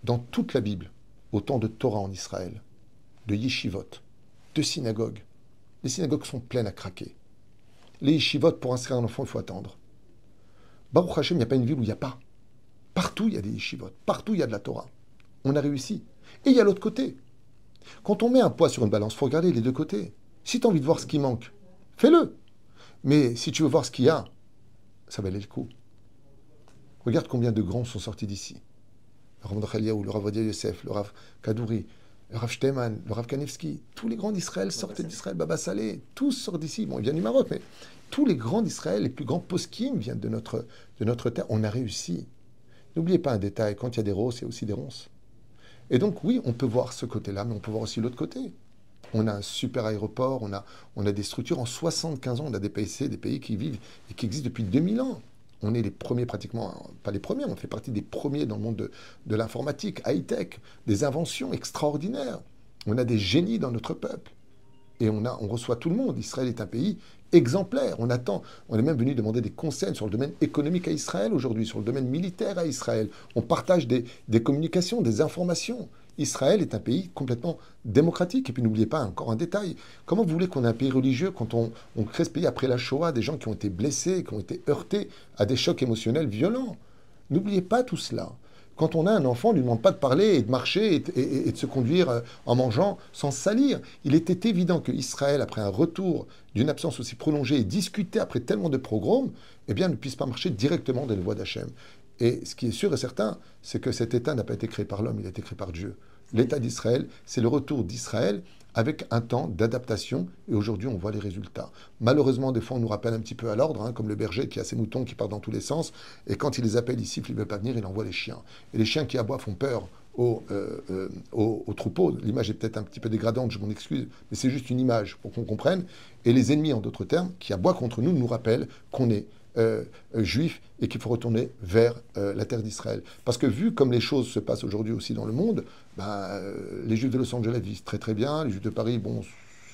dans toute la Bible autant de Torah en Israël, de yeshivot, de synagogues. Les synagogues sont pleines à craquer. Les yeshivot, pour inscrire un enfant, il faut attendre. Baruch Hashem, il n'y a pas une ville où il n'y a pas. Partout, il y a des yeshivot. Partout, il y a de la Torah. On a réussi. Et il y a l'autre côté. Quand on met un poids sur une balance, il faut regarder les deux côtés. Si tu as envie de voir ce qui manque, fais-le. Mais si tu veux voir ce qu'il y a, ça valait le coup. Regarde combien de grands sont sortis d'ici. Le Rav Mordechaliaou, le Rav Yosef, le Rav Kadouri, le Rav Shteman, le Rav Kanevski, tous les grands d'Israël sortaient d'Israël, Baba Saleh, tous sortent d'ici. Bon, ils viennent du Maroc, mais tous les grands d'Israël, les plus grands poskim viennent de notre, de notre terre. On a réussi. N'oubliez pas un détail, quand il y a des roses, il y a aussi des ronces. Et donc oui, on peut voir ce côté-là, mais on peut voir aussi l'autre côté. On a un super aéroport, on a, on a des structures. En 75 ans, on a des pays, des pays qui vivent et qui existent depuis 2000 ans on est les premiers pratiquement, pas les premiers, on fait partie des premiers dans le monde de, l'informatique, high-tech, des inventions extraordinaires. On a des génies dans notre peuple. Et on reçoit tout le monde. Israël est un pays exemplaire. On attend, on est même venu demander des conseils sur le domaine économique à Israël aujourd'hui, sur le domaine militaire à Israël. On partage des, des communications, des informations. Israël est un pays complètement démocratique. Et puis n'oubliez pas encore un détail. Comment vous voulez qu'on ait un pays religieux quand on, crée ce pays après la Shoah, des gens qui ont été blessés, qui ont été heurtés à des chocs émotionnels violents? N'oubliez pas tout cela. Quand on a un enfant, on ne lui demande pas de parler et de marcher et, de se conduire euh, en mangeant sans salir. Il était évident que Israël, après un retour d'une absence aussi prolongée et discuté après tellement de programmes, eh bien, ne puisse pas marcher directement dans les voies d'Hachem. Et ce qui est sûr et certain, c'est que cet État n'a pas été créé par l'homme, il a été créé par Dieu. L'État d'Israël, c'est le retour d'Israël avec un temps d'adaptation, et aujourd'hui on voit les résultats. Malheureusement, des fois on nous rappelle un petit peu à l'ordre, hein, comme le berger qui a ses moutons qui partent dans tous les sens, et quand il les appelle, il siffle, il ne veut pas venir, il envoie les chiens. Et les chiens qui aboient font peur aux, euh, euh, troupeaux. L'image est peut-être un petit peu dégradante, je m'en excuse, mais c'est juste une image pour qu'on comprenne. Et les ennemis, en d'autres termes, qui aboient contre nous, nous rappellent qu'on est euh, euh, juif et qu'il faut retourner vers euh, la terre d'Israël. Parce que vu comme les choses se passent aujourd'hui aussi dans le monde, ben, les juifs de Los Angeles vivent très très bien, les juifs de Paris, bon,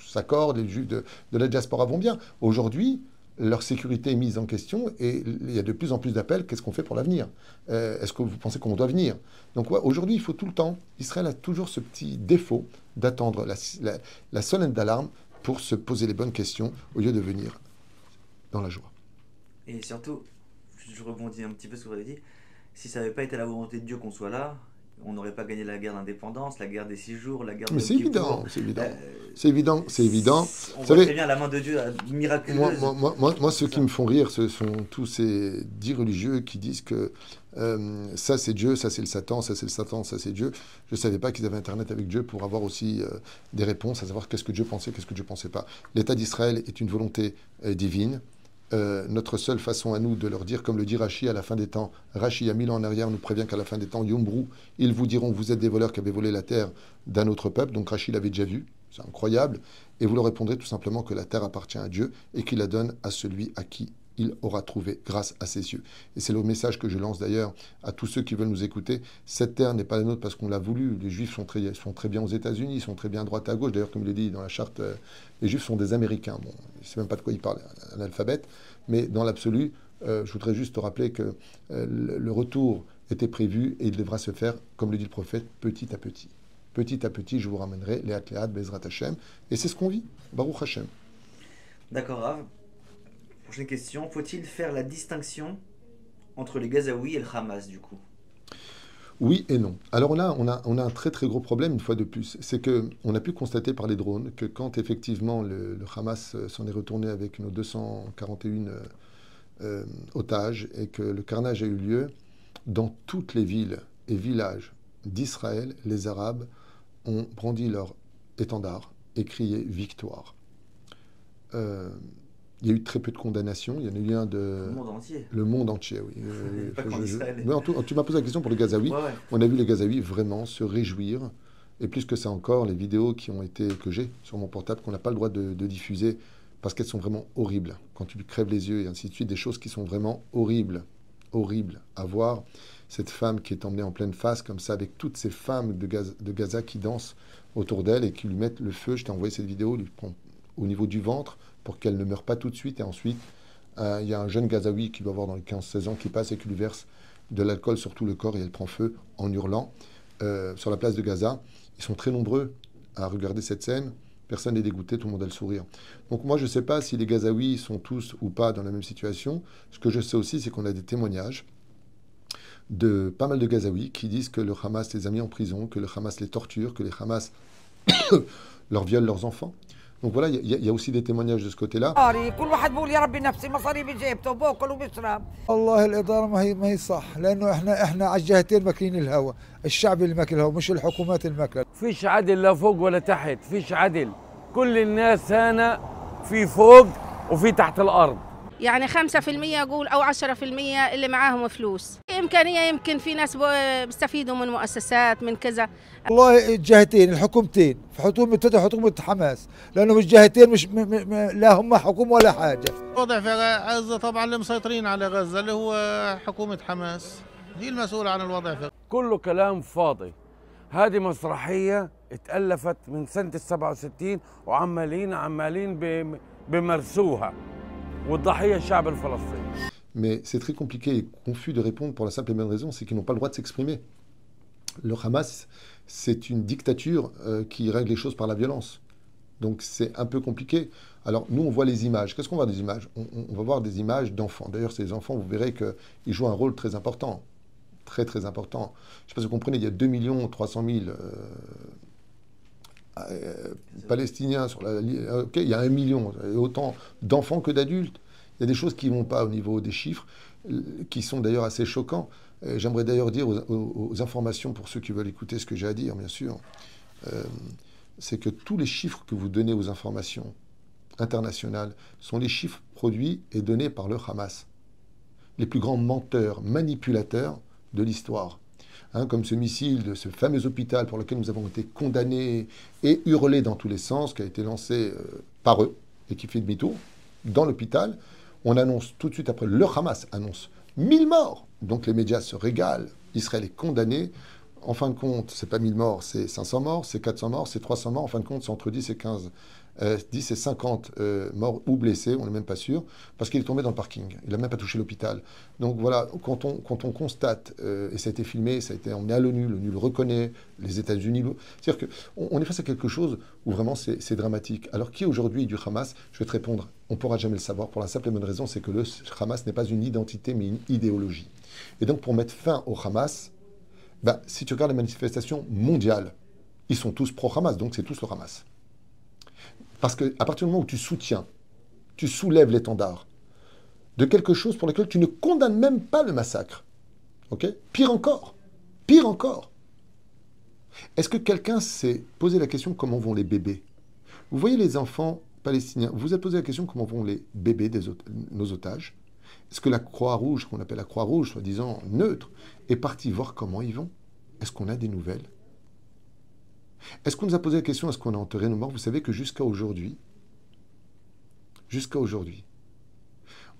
s'accordent, les juifs de, la diaspora vont bien. Aujourd'hui, leur sécurité est mise en question et il y a de plus en plus d'appels. Qu'est-ce qu'on fait pour l'avenir? Est-ce que vous pensez qu'on doit venir? Donc aujourd'hui, il faut tout le temps. Israël a toujours ce petit défaut d'attendre la, la, la sonnette d'alarme pour se poser les bonnes questions au lieu de venir dans la joie. Et surtout, je rebondis un petit peu sur ce que vous avez dit, si ça n'avait pas été la volonté de Dieu qu'on soit là, on n'aurait pas gagné la guerre d'indépendance, la guerre des six jours, la guerre Mais c'est évident, c'est évident. Euh, c'est évident, c'est évident. On Vous voit savez- très bien la main de Dieu euh, miraculeuse. moi, moi, moi- moi, ceux qui me font rire, ce sont tous ces dix religieux qui disent que euh, ça c'est Dieu, ça c'est le Satan, ça c'est le Satan, ça c'est Dieu. Je ne savais pas qu'ils avaient Internet avec Dieu pour avoir aussi euh, des réponses, à savoir qu'est-ce que Dieu pensait, qu'est-ce que Dieu pensait pas. L'État d'Israël est une volonté divine. Euh, notre seule façon à nous de leur dire, comme le dit Rachi à la fin des temps, Rachi, a mille ans en arrière, nous prévient qu'à la fin des temps, Yombrou, ils vous diront, vous êtes des voleurs qui avez volé la terre d'un autre peuple. Donc Rachi l'avait déjà vu, c'est incroyable. Et vous leur répondrez tout simplement que la terre appartient à Dieu et qu'il la donne à celui à qui il aura trouvé grâce à ses yeux. Et c'est le message que je lance d'ailleurs à tous ceux qui veulent nous écouter. Cette terre n'est pas la nôtre parce qu'on l'a voulu. Les Juifs sont très, sont très bien aux États-Unis, ils sont très bien à droite à gauche. D'ailleurs, comme il est dit dans la charte, euh, les Juifs sont des Américains. Bon, je ne sais même pas de quoi ils parlent, un alphabet. Mais dans l'absolu, euh, je voudrais juste te rappeler que euh, le, retour était prévu et il devra se faire, comme le dit le prophète, petit à petit. Petit à petit, je vous ramènerai les Atléat, Bezrat Hashem. Et c'est ce qu'on vit. Baruch Hashem. D'accord, Rav. Prochaine question. Faut-il faire la distinction entre les Gazaouis et le Hamas, du coup? Oui et non. Alors là, on a, on a un très très gros problème une fois de plus. C'est que on a pu constater par les drones que quand effectivement le, Hamas euh, s'en est retourné avec nos 241 euh, euh, otages et que le carnage a eu lieu, dans toutes les villes et villages d'Israël, les Arabes ont brandi leur étendard et crié victoire. Il y a eu très peu de condamnations. Il y en a eu un de Le monde entier. le monde entier, oui. Euh, Pas je- je-. Mais en tout- tu m'as posé la question pour le Gazaoui. Ouais, ouais. On a vu les Gazaouis vraiment se réjouir. Et plus que ça encore, les vidéos qui ont été, que j'ai sur mon portable, qu'on n'a pas le droit de, de diffuser, parce qu'elles sont vraiment horribles. Quand tu crèves les yeux et ainsi de suite, des choses qui sont vraiment horribles. Horribles à voir. Cette femme qui est emmenée en pleine face, comme ça, avec toutes ces femmes de, Gaza, de Gaza qui dansent autour d'elle et qui lui mettent le feu. Je t'ai envoyé cette vidéo, lui au niveau du ventre pour qu'elle ne meure pas tout de suite. Et ensuite, euh, il y a un jeune Gazaoui qui doit avoir dans les 15-16 ans qui passe et qui lui verse de l'alcool sur tout le corps et elle prend feu en hurlant euh, sur la place de Gaza. Ils sont très nombreux à regarder cette scène. Personne n'est dégoûté, tout le monde a le sourire. Donc moi, je ne sais pas si les Gazaouis sont tous ou pas dans la même situation. Ce que je sais aussi, c'est qu'on a des témoignages de pas mal de Gazaouis qui disent que le Hamas les a mis en prison, que le Hamas les torture, que les Hamas leur violent leurs enfants. Donc voilà, il y, a- il y a aussi des témoignages de ce côté-là. مصاري كل واحد بيقول يا ربي نفسي مصاري بجيبته وباكل وبشرب والله الاداره ما هي ما هي صح لأنه إحنا إحنا على الجهتين ماكلين الهواء الشعب اللي ماكل الهواء مش الحكومات اللي ماكله فيش عدل لا فوق ولا تحت فيش عدل كل الناس هنا في فوق وفي تحت الأرض يعني 5% أقول أو 10% اللي معاهم فلوس. إمكانية يمكن في ناس بيستفيدوا من مؤسسات من كذا. والله الجهتين الحكومتين. في حكومة فتح حكومة حماس. لأنه مش جهتين مش م م م لا هم حكومة ولا حاجة. الوضع في غزة طبعا اللي مسيطرين على غزة اللي هو حكومة حماس. هي المسؤولة عن الوضع في كله كلام فاضي. هذه مسرحية اتألفت من سنة السبعة وستين وعمالين عمالين بم- بمرسوها. Mais c'est très compliqué et confus de répondre pour la simple et bonne raison, c'est qu'ils n'ont pas le droit de s'exprimer. Le Hamas, c'est une dictature euh, qui règle les choses par la violence. Donc c'est un peu compliqué. Alors nous, on voit les images. Qu'est-ce qu'on voit des images? On va voir des images d'enfants. D'ailleurs, ces enfants, vous verrez qu'ils jouent un rôle très important. Très très important. Je ne sais pas si vous comprenez, il y a 2 300 000 euh, euh, Palestiniens sur la euh, Ok, il y a un million, autant d'enfants que d'adultes. Il y a des choses qui ne vont pas au niveau des chiffres, euh, qui sont d'ailleurs assez choquants. J'aimerais d'ailleurs dire aux, informations, pour ceux qui veulent écouter ce que j'ai à dire, bien sûr, c'est que tous les chiffres que vous donnez aux informations internationales sont les chiffres produits et donnés par le Hamas. Les plus grands menteurs, manipulateurs de l'histoire. Hein, comme ce missile de ce fameux hôpital pour lequel nous avons été condamnés et hurlés dans tous les sens, qui a été lancé euh, par eux et qui fait demi-tour dans l'hôpital. On annonce tout de suite après, le Hamas annonce 1000 morts. Donc les médias se régalent. Israël est condamné. En fin de compte, c'est pas 1000 morts, c'est 500 morts, c'est 400 morts, c'est 300 morts. En fin de compte, c'est entre 10 et 15, euh, 10 et 50 euh, morts ou blessés, on n'est même pas sûr, parce qu'il est tombé dans le parking. Il n'a même pas touché l'hôpital. Donc voilà, quand on, quand on constate, euh, et ça a été filmé, ça a été emmené à l'ONU, l'ONU le reconnaît, les États-Unis, le- c'est-à-dire qu'on on est face à quelque chose où vraiment c'est c'est dramatique. Alors qui aujourd'hui du Hamas? Je vais te répondre, on ne pourra jamais le savoir pour la simple et bonne raison, c'est que le Hamas n'est pas une identité mais une idéologie. Et donc pour mettre fin au Hamas, ben, si tu regardes les manifestations mondiales, ils sont tous pro-Hamas, donc c'est tous le Hamas. Parce qu'à partir du moment où tu soutiens, tu soulèves l'étendard de quelque chose pour lequel tu ne condamnes même pas le massacre. Ok? Pire encore. Pire encore. Est-ce que quelqu'un s'est posé la question comment vont les bébés? Vous voyez les enfants palestiniens, vous vous êtes posé la question comment vont les bébés de nos otages? Est-ce que la Croix-Rouge, qu'on appelle la Croix-Rouge, soi-disant neutre, est partie voir comment ils vont? Est-ce qu'on a des nouvelles? Est-ce qu'on nous a posé la question est-ce qu'on a enterré nos morts Vous savez que jusqu'à aujourd'hui, jusqu'à aujourd'hui,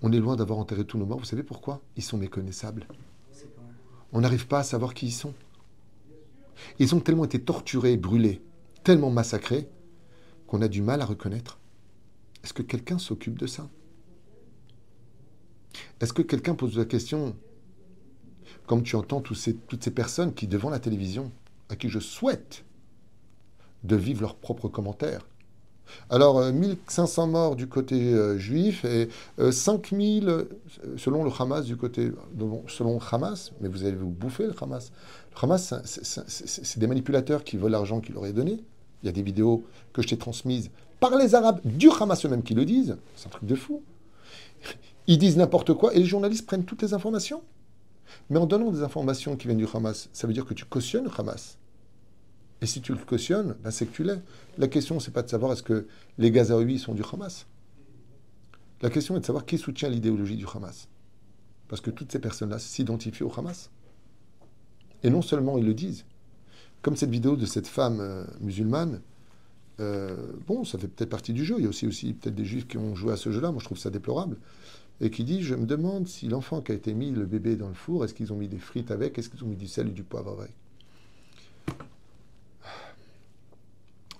on est loin d'avoir enterré tous nos morts. Vous savez pourquoi? Ils sont méconnaissables. On n'arrive pas à savoir qui ils sont. Ils ont tellement été torturés, brûlés, tellement massacrés, qu'on a du mal à reconnaître. Est-ce que quelqu'un s'occupe de ça? Est-ce que quelqu'un pose la question, comme tu entends toutes ces personnes qui, devant la télévision, à qui je souhaite de vivre leurs propres commentaires, alors, 1500 euh, morts du côté euh, juif et 5000 euh, selon le Hamas du côté. selon Hamas, mais vous allez vous bouffer le Hamas? Le Hamas, c'est des manipulateurs qui veulent l'argent qu'il leur est donné. Il y a des vidéos que je t'ai transmises par les Arabes du Hamas eux-mêmes qui le disent. C'est un truc de fou. Ils disent n'importe quoi et les journalistes prennent toutes les informations. Mais en donnant des informations qui viennent du Hamas, ça veut dire que tu cautionnes le Hamas. Et si tu le cautionnes, ben c'est que tu l'es. La question, c'est pas de savoir est-ce que les Gazaouis sont du Hamas. La question est de savoir qui soutient l'idéologie du Hamas. Parce que toutes ces personnes-là s'identifient au Hamas. Et non seulement ils le disent. Comme cette vidéo de cette femme euh, musulmane, euh, bon, ça fait peut-être partie du jeu. Il y a aussi, aussi peut-être des juifs qui ont joué à ce jeu-là. Moi, je trouve ça déplorable. Et qui dit Je me demande si l'enfant qui a été mis, le bébé, dans le four, est-ce qu'ils ont mis des frites avec? Est-ce qu'ils ont mis du sel ou du poivre avec?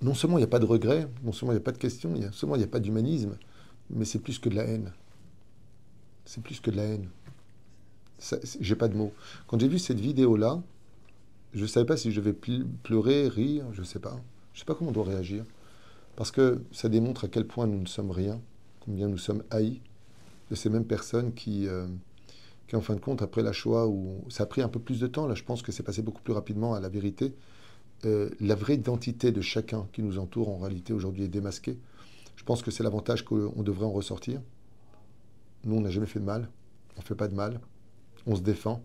Non seulement il n'y a pas de regret, non seulement il n'y a pas de question, non seulement il n'y a pas d'humanisme, mais c'est plus que de la haine. C'est plus que de la haine. J'ai pas de mots. Quand j'ai vu cette vidéo-là, je ne savais pas si je devais pleurer, rire, je ne sais pas. Je ne sais pas comment on doit réagir. Parce que ça démontre à quel point nous ne sommes rien, combien nous sommes haïs de ces mêmes personnes qui, euh, qui en fin de compte, après la Shoah, où ça a pris un peu plus de temps, là je pense que c'est passé beaucoup plus rapidement à la vérité, euh, la vraie identité de chacun qui nous entoure en réalité aujourd'hui est démasquée. Je pense que c'est l'avantage qu'on devrait en ressortir. Nous, on n'a jamais fait de mal, on ne fait pas de mal, on se défend.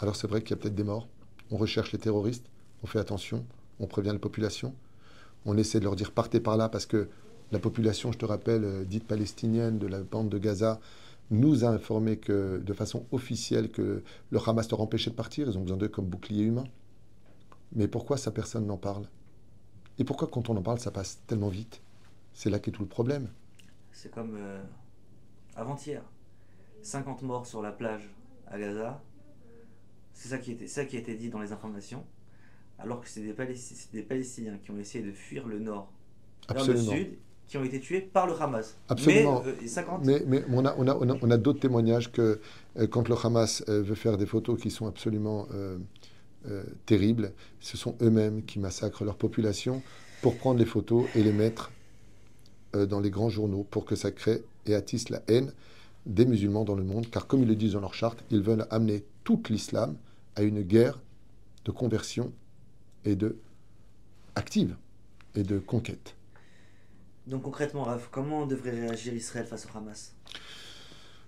Alors c'est vrai qu'il y a peut-être des morts, on recherche les terroristes, on fait attention, on prévient la population, on essaie de leur dire partez par là parce que la population, je te rappelle, euh, dite palestinienne de la bande de Gaza, nous a informé de façon officielle que le Hamas leur empêchait de partir, ils ont besoin d'eux comme bouclier humain. Mais pourquoi ça personne n'en parle? Et pourquoi quand on en parle ça passe tellement vite? C'est là qu'est tout le problème. C'est comme euh, avant-hier. 50 morts sur la plage à Gaza. C'est ça qui, était, ça qui a été dit dans les informations. Alors que c'est des, des, Palestiniens qui ont essayé de fuir le nord vers le sud, qui ont été tués par le Hamas. Absolument. Mais, 50... Euh, mais, on a, on a, on a, d'autres témoignages que euh, quand le Hamas veut faire des photos qui sont absolument euh, terribles. Ce sont eux-mêmes qui massacrent leur population pour prendre les photos et les mettre euh, dans les grands journaux pour que ça crée et attisse la haine des musulmans dans le monde. Car comme ils le disent dans leur charte, ils veulent amener tout l'islam à une guerre de conversion et de active et de conquête. Donc concrètement, Raph, comment devrait réagir Israël face au Hamas?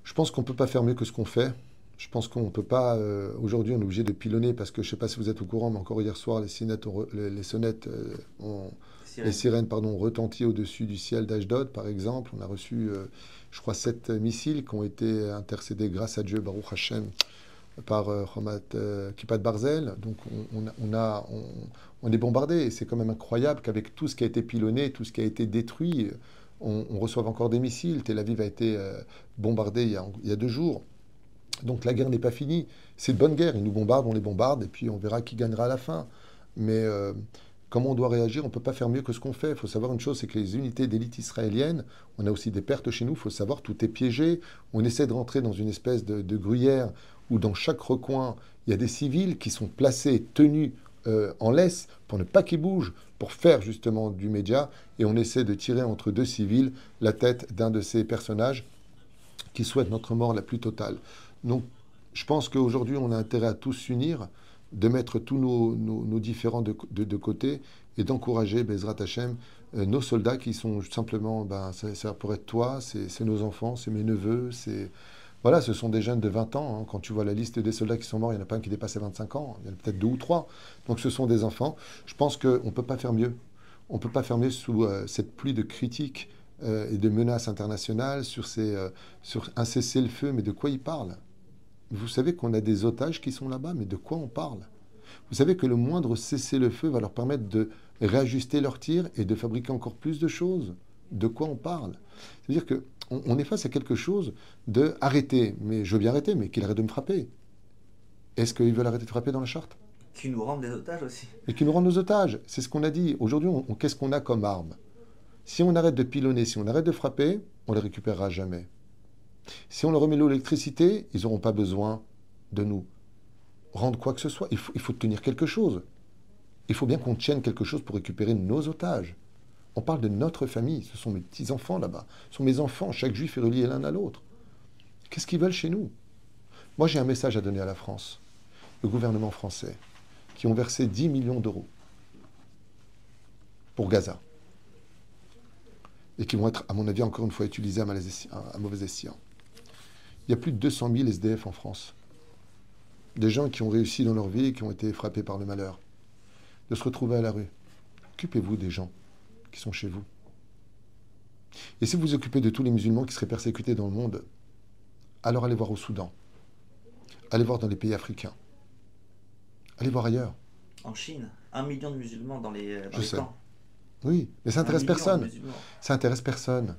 Je pense qu'on ne peut pas faire mieux que ce qu'on fait. Je pense qu'on ne peut pas. Euh, aujourd'hui, on est obligé de pilonner parce que je ne sais pas si vous êtes au courant, mais encore hier soir, les, les, sonnettes euh, ont. Les sirènes pardon, ont retenti au-dessus du ciel d'Ashdod, par exemple. On a reçu, euh, je crois, sept missiles qui ont été intercédés grâce à Dieu, Baruch Hashem, par Homat Kipat Barzel. Donc on, on, a, on, est bombardé. Et c'est quand même incroyable qu'avec tout ce qui a été pilonné, tout ce qui a été détruit, on, reçoive encore des missiles. Tel Aviv a été bombardé il y a, il y a deux jours. Donc la guerre n'est pas finie. C'est de bonne guerre. Ils nous bombardent, on les bombarde, et puis on verra qui gagnera à la fin. Mais euh, comment on doit réagir? On ne peut pas faire mieux que ce qu'on fait. Il faut savoir une chose, c'est que les unités d'élite israéliennes, on a aussi des pertes chez nous. Il faut savoir, tout est piégé. On essaie de rentrer dans une espèce de, gruyère où dans chaque recoin, il y a des civils qui sont placés, tenus euh, en laisse pour ne pas qu'ils bougent, pour faire justement du média. Et on essaie de tirer entre deux civils la tête d'un de ces personnages qui souhaitent notre mort la plus totale. Donc, je pense qu'aujourd'hui, on a intérêt à tous s'unir, de mettre tous nos, différents de, côté et d'encourager Bezrat Hashem euh, nos soldats qui sont simplement, ben, ça, pourrait être toi, c'est nos enfants, c'est mes neveux. Voilà, ce sont des jeunes de 20 ans. hein. Quand tu vois la liste des soldats qui sont morts, il n'y en a pas un qui dépasse les 25 ans. Il y en a peut-être deux ou trois. Donc ce sont des enfants. Je pense qu'on ne peut pas faire mieux. On ne peut pas faire mieux sous euh, cette pluie de critiques euh, et de menaces internationales sur, ces, sur un cessez-le-feu. Mais de quoi ils parlent? Vous savez qu'on a des otages qui sont là-bas, mais de quoi on parle? Vous savez que le moindre cessez-le-feu va leur permettre de réajuster leurs tirs et de fabriquer encore plus de choses? De quoi on parle? C'est-à-dire que on, on est face à quelque chose de arrêter, mais je veux bien arrêter, mais qu'il arrête de me frapper. Est-ce qu'ils veulent arrêter de frapper dans la charte? Qui nous rendent des otages aussi. Et qu'ils nous rendent nos otages C'est ce qu'on a dit. Aujourd'hui, on- on- qu'est-ce qu'on a comme arme? Si on arrête de pilonner, si on arrête de frapper, on les récupérera jamais. Si on leur remet l'électricité, ils n'auront pas besoin de nous rendre quoi que ce soit. Il faut, tenir quelque chose. Il faut bien qu'on tienne quelque chose pour récupérer nos otages. On parle de notre famille. Ce sont mes petits-enfants là-bas. Ce sont mes enfants. Chaque juif est relié l'un à l'autre. Qu'est-ce qu'ils veulent chez nous? Moi, j'ai un message à donner à la France, le gouvernement français, qui ont versé 10 millions d'euros pour Gaza. Et qui vont être, à mon avis, encore une fois utilisés à mauvais escient. Il y a plus de 200 000 SDF en France. Des gens qui ont réussi dans leur vie et qui ont été frappés par le malheur. De se retrouver à la rue. Occupez-vous des gens qui sont chez vous. Et si vous vous occupez de tous les musulmans qui seraient persécutés dans le monde, alors allez voir au Soudan. Allez voir dans les pays africains. Allez voir ailleurs. En Chine, un million de musulmans dans les, dans Je les sais. Oui, mais ça intéresse personne. Ça intéresse personne.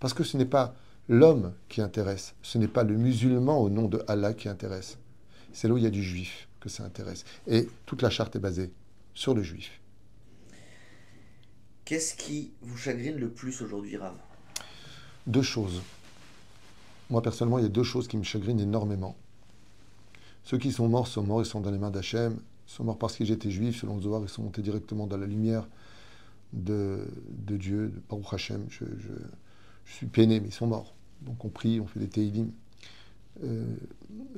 Parce que ce n'est pas l'homme qui intéresse, ce n'est pas le musulman au nom de Allah qui intéresse. C'est là où il y a du juif que ça intéresse. Et toute la charte est basée sur le juif. Qu'est-ce qui vous chagrine le plus aujourd'hui, Rav? Deux choses. Moi, personnellement, il y a deux choses qui me chagrinent énormément. Ceux qui sont morts sont morts, ils sont dans les mains d'Hachem. Ils sont morts parce qu'ils étaient juifs, selon le Zohar, ils sont montés directement dans la lumière de, de Dieu, de Baruch. Je, je- je suis peiné, mais ils sont morts. Donc on prie, on fait des Teilim. Euh,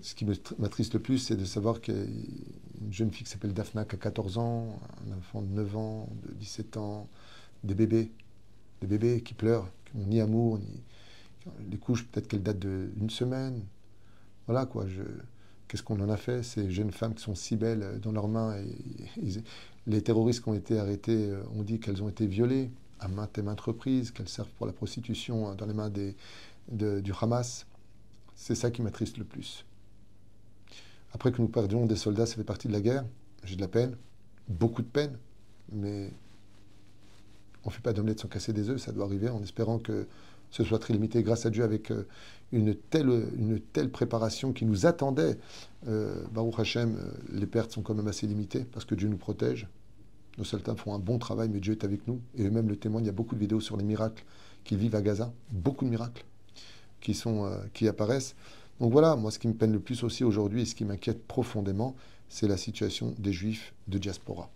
ce qui m'attriste le plus, c'est de savoir qu'il y a une jeune fille qui s'appelle Daphna, qui a 14 ans, un enfant de 9 ans, de 17 ans, des bébés, des bébés qui pleurent, qui n'ont ni amour, ni. Les couches, peut-être qu'elles datent d'une semaine. Voilà quoi, je. Qu'est-ce qu'on en a fait Ces jeunes femmes qui sont si belles euh, dans leurs mains. Les terroristes qui ont été arrêtés euh, ont dit qu'elles ont été violées à maintes et maintes reprises, qu'elles servent pour la prostitution euh, dans les mains du Hamas. C'est ça qui m'attriste le plus. Après que nous perdions des soldats, ça fait partie de la guerre. J'ai de la peine, beaucoup de peine, mais on ne fait pas d'omelette sans casser des œufs, ça doit arriver en espérant que ce soit très limité grâce à Dieu avec euh, une telle, une telle préparation qui nous attendait. Euh, Baruch Hashem, euh, les pertes sont quand même assez limitées parce que Dieu nous protège. Nos soldats font un bon travail, mais Dieu est avec nous. Et eux-mêmes le témoignent. Il y a beaucoup de vidéos sur les miracles qu'ils vivent à Gaza. Beaucoup de miracles qui, sont, euh, qui apparaissent. Donc voilà, moi, ce qui me peine le plus aussi aujourd'hui et ce qui m'inquiète profondément, c'est la situation des Juifs de diaspora.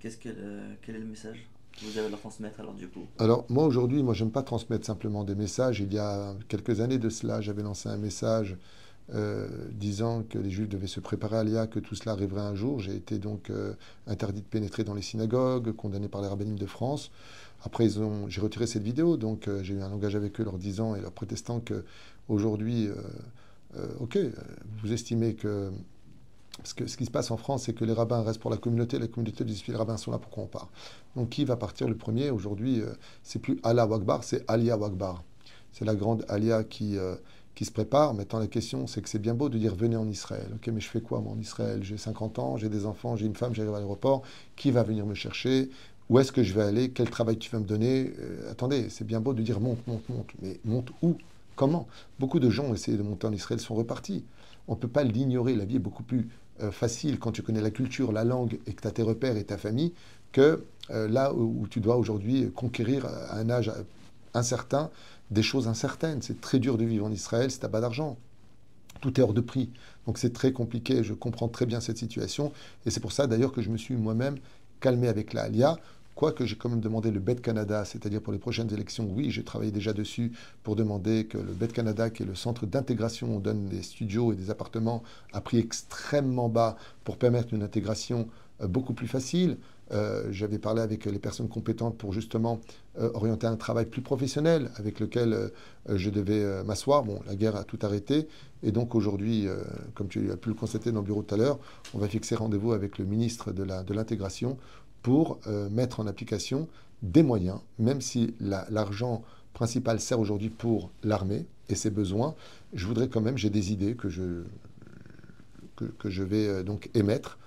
Que, euh, Quel est le message que vous avez à leur transmettre alors du coup? Alors moi aujourd'hui, moi j'aime pas transmettre simplement des messages. Il y a quelques années de cela, j'avais lancé un message euh, disant que les Juifs devaient se préparer à l'IA, que tout cela arriverait un jour. J'ai été donc euh, interdit de pénétrer dans les synagogues, condamné par les rabbinimes de France. Après, j'ai retiré cette vidéo, donc euh, j'ai eu un langage avec eux leur disant et leur protestant que aujourd'hui, ok, vous estimez que ce qui se passe en France, c'est que les rabbins restent pour la communauté, la communauté dit les rabbins sont là, pourquoi on part? Donc qui va partir le premier? Aujourd'hui, c'est plus Allah Wakbar, c'est Alia Wakbar. C'est la grande Alia qui, qui se prépare. Maintenant, la question, c'est que c'est bien beau de dire venez en Israël. Ok, mais je fais quoi moi en Israël? J'ai 50 ans, j'ai des enfants, j'ai une femme, j'arrive à l'aéroport. Qui va venir me chercher? Où est-ce que je vais aller? Quel travail tu vas me donner? Euh, Attendez, c'est bien beau de dire monte, monte, monte. Mais monte où? Comment? Beaucoup de gens ont essayé de monter en Israël, sont repartis. On ne peut pas l'ignorer. La vie est beaucoup plus euh, facile quand tu connais la culture, la langue et que tu as tes repères et ta famille que euh, là où, où tu dois aujourd'hui conquérir à un âge incertain des choses incertaines. C'est très dur de vivre en Israël si tu n'as pas d'argent. Tout est hors de prix. Donc c'est très compliqué. Je comprends très bien cette situation. Et c'est pour ça d'ailleurs que je me suis moi-même calmé avec la Alia. Quoique j'ai quand même demandé le BED Canada, c'est-à-dire pour les prochaines élections, oui, j'ai travaillé déjà dessus pour demander que le BED Canada, qui est le centre d'intégration, on donne des studios et des appartements à prix extrêmement bas pour permettre une intégration beaucoup plus facile. Euh, J'avais parlé avec les personnes compétentes pour justement euh, orienter un travail plus professionnel avec lequel euh, je devais euh, m'asseoir. Bon, la guerre a tout arrêté. Et donc aujourd'hui, euh, comme tu as pu le constater dans le bureau tout à l'heure, on va fixer rendez-vous avec le ministre de l'intégration pour euh, mettre en application des moyens, même si la- l'argent principal sert aujourd'hui pour l'armée et ses besoins, je voudrais quand même, j'ai des idées que je, que, je vais euh, donc émettre,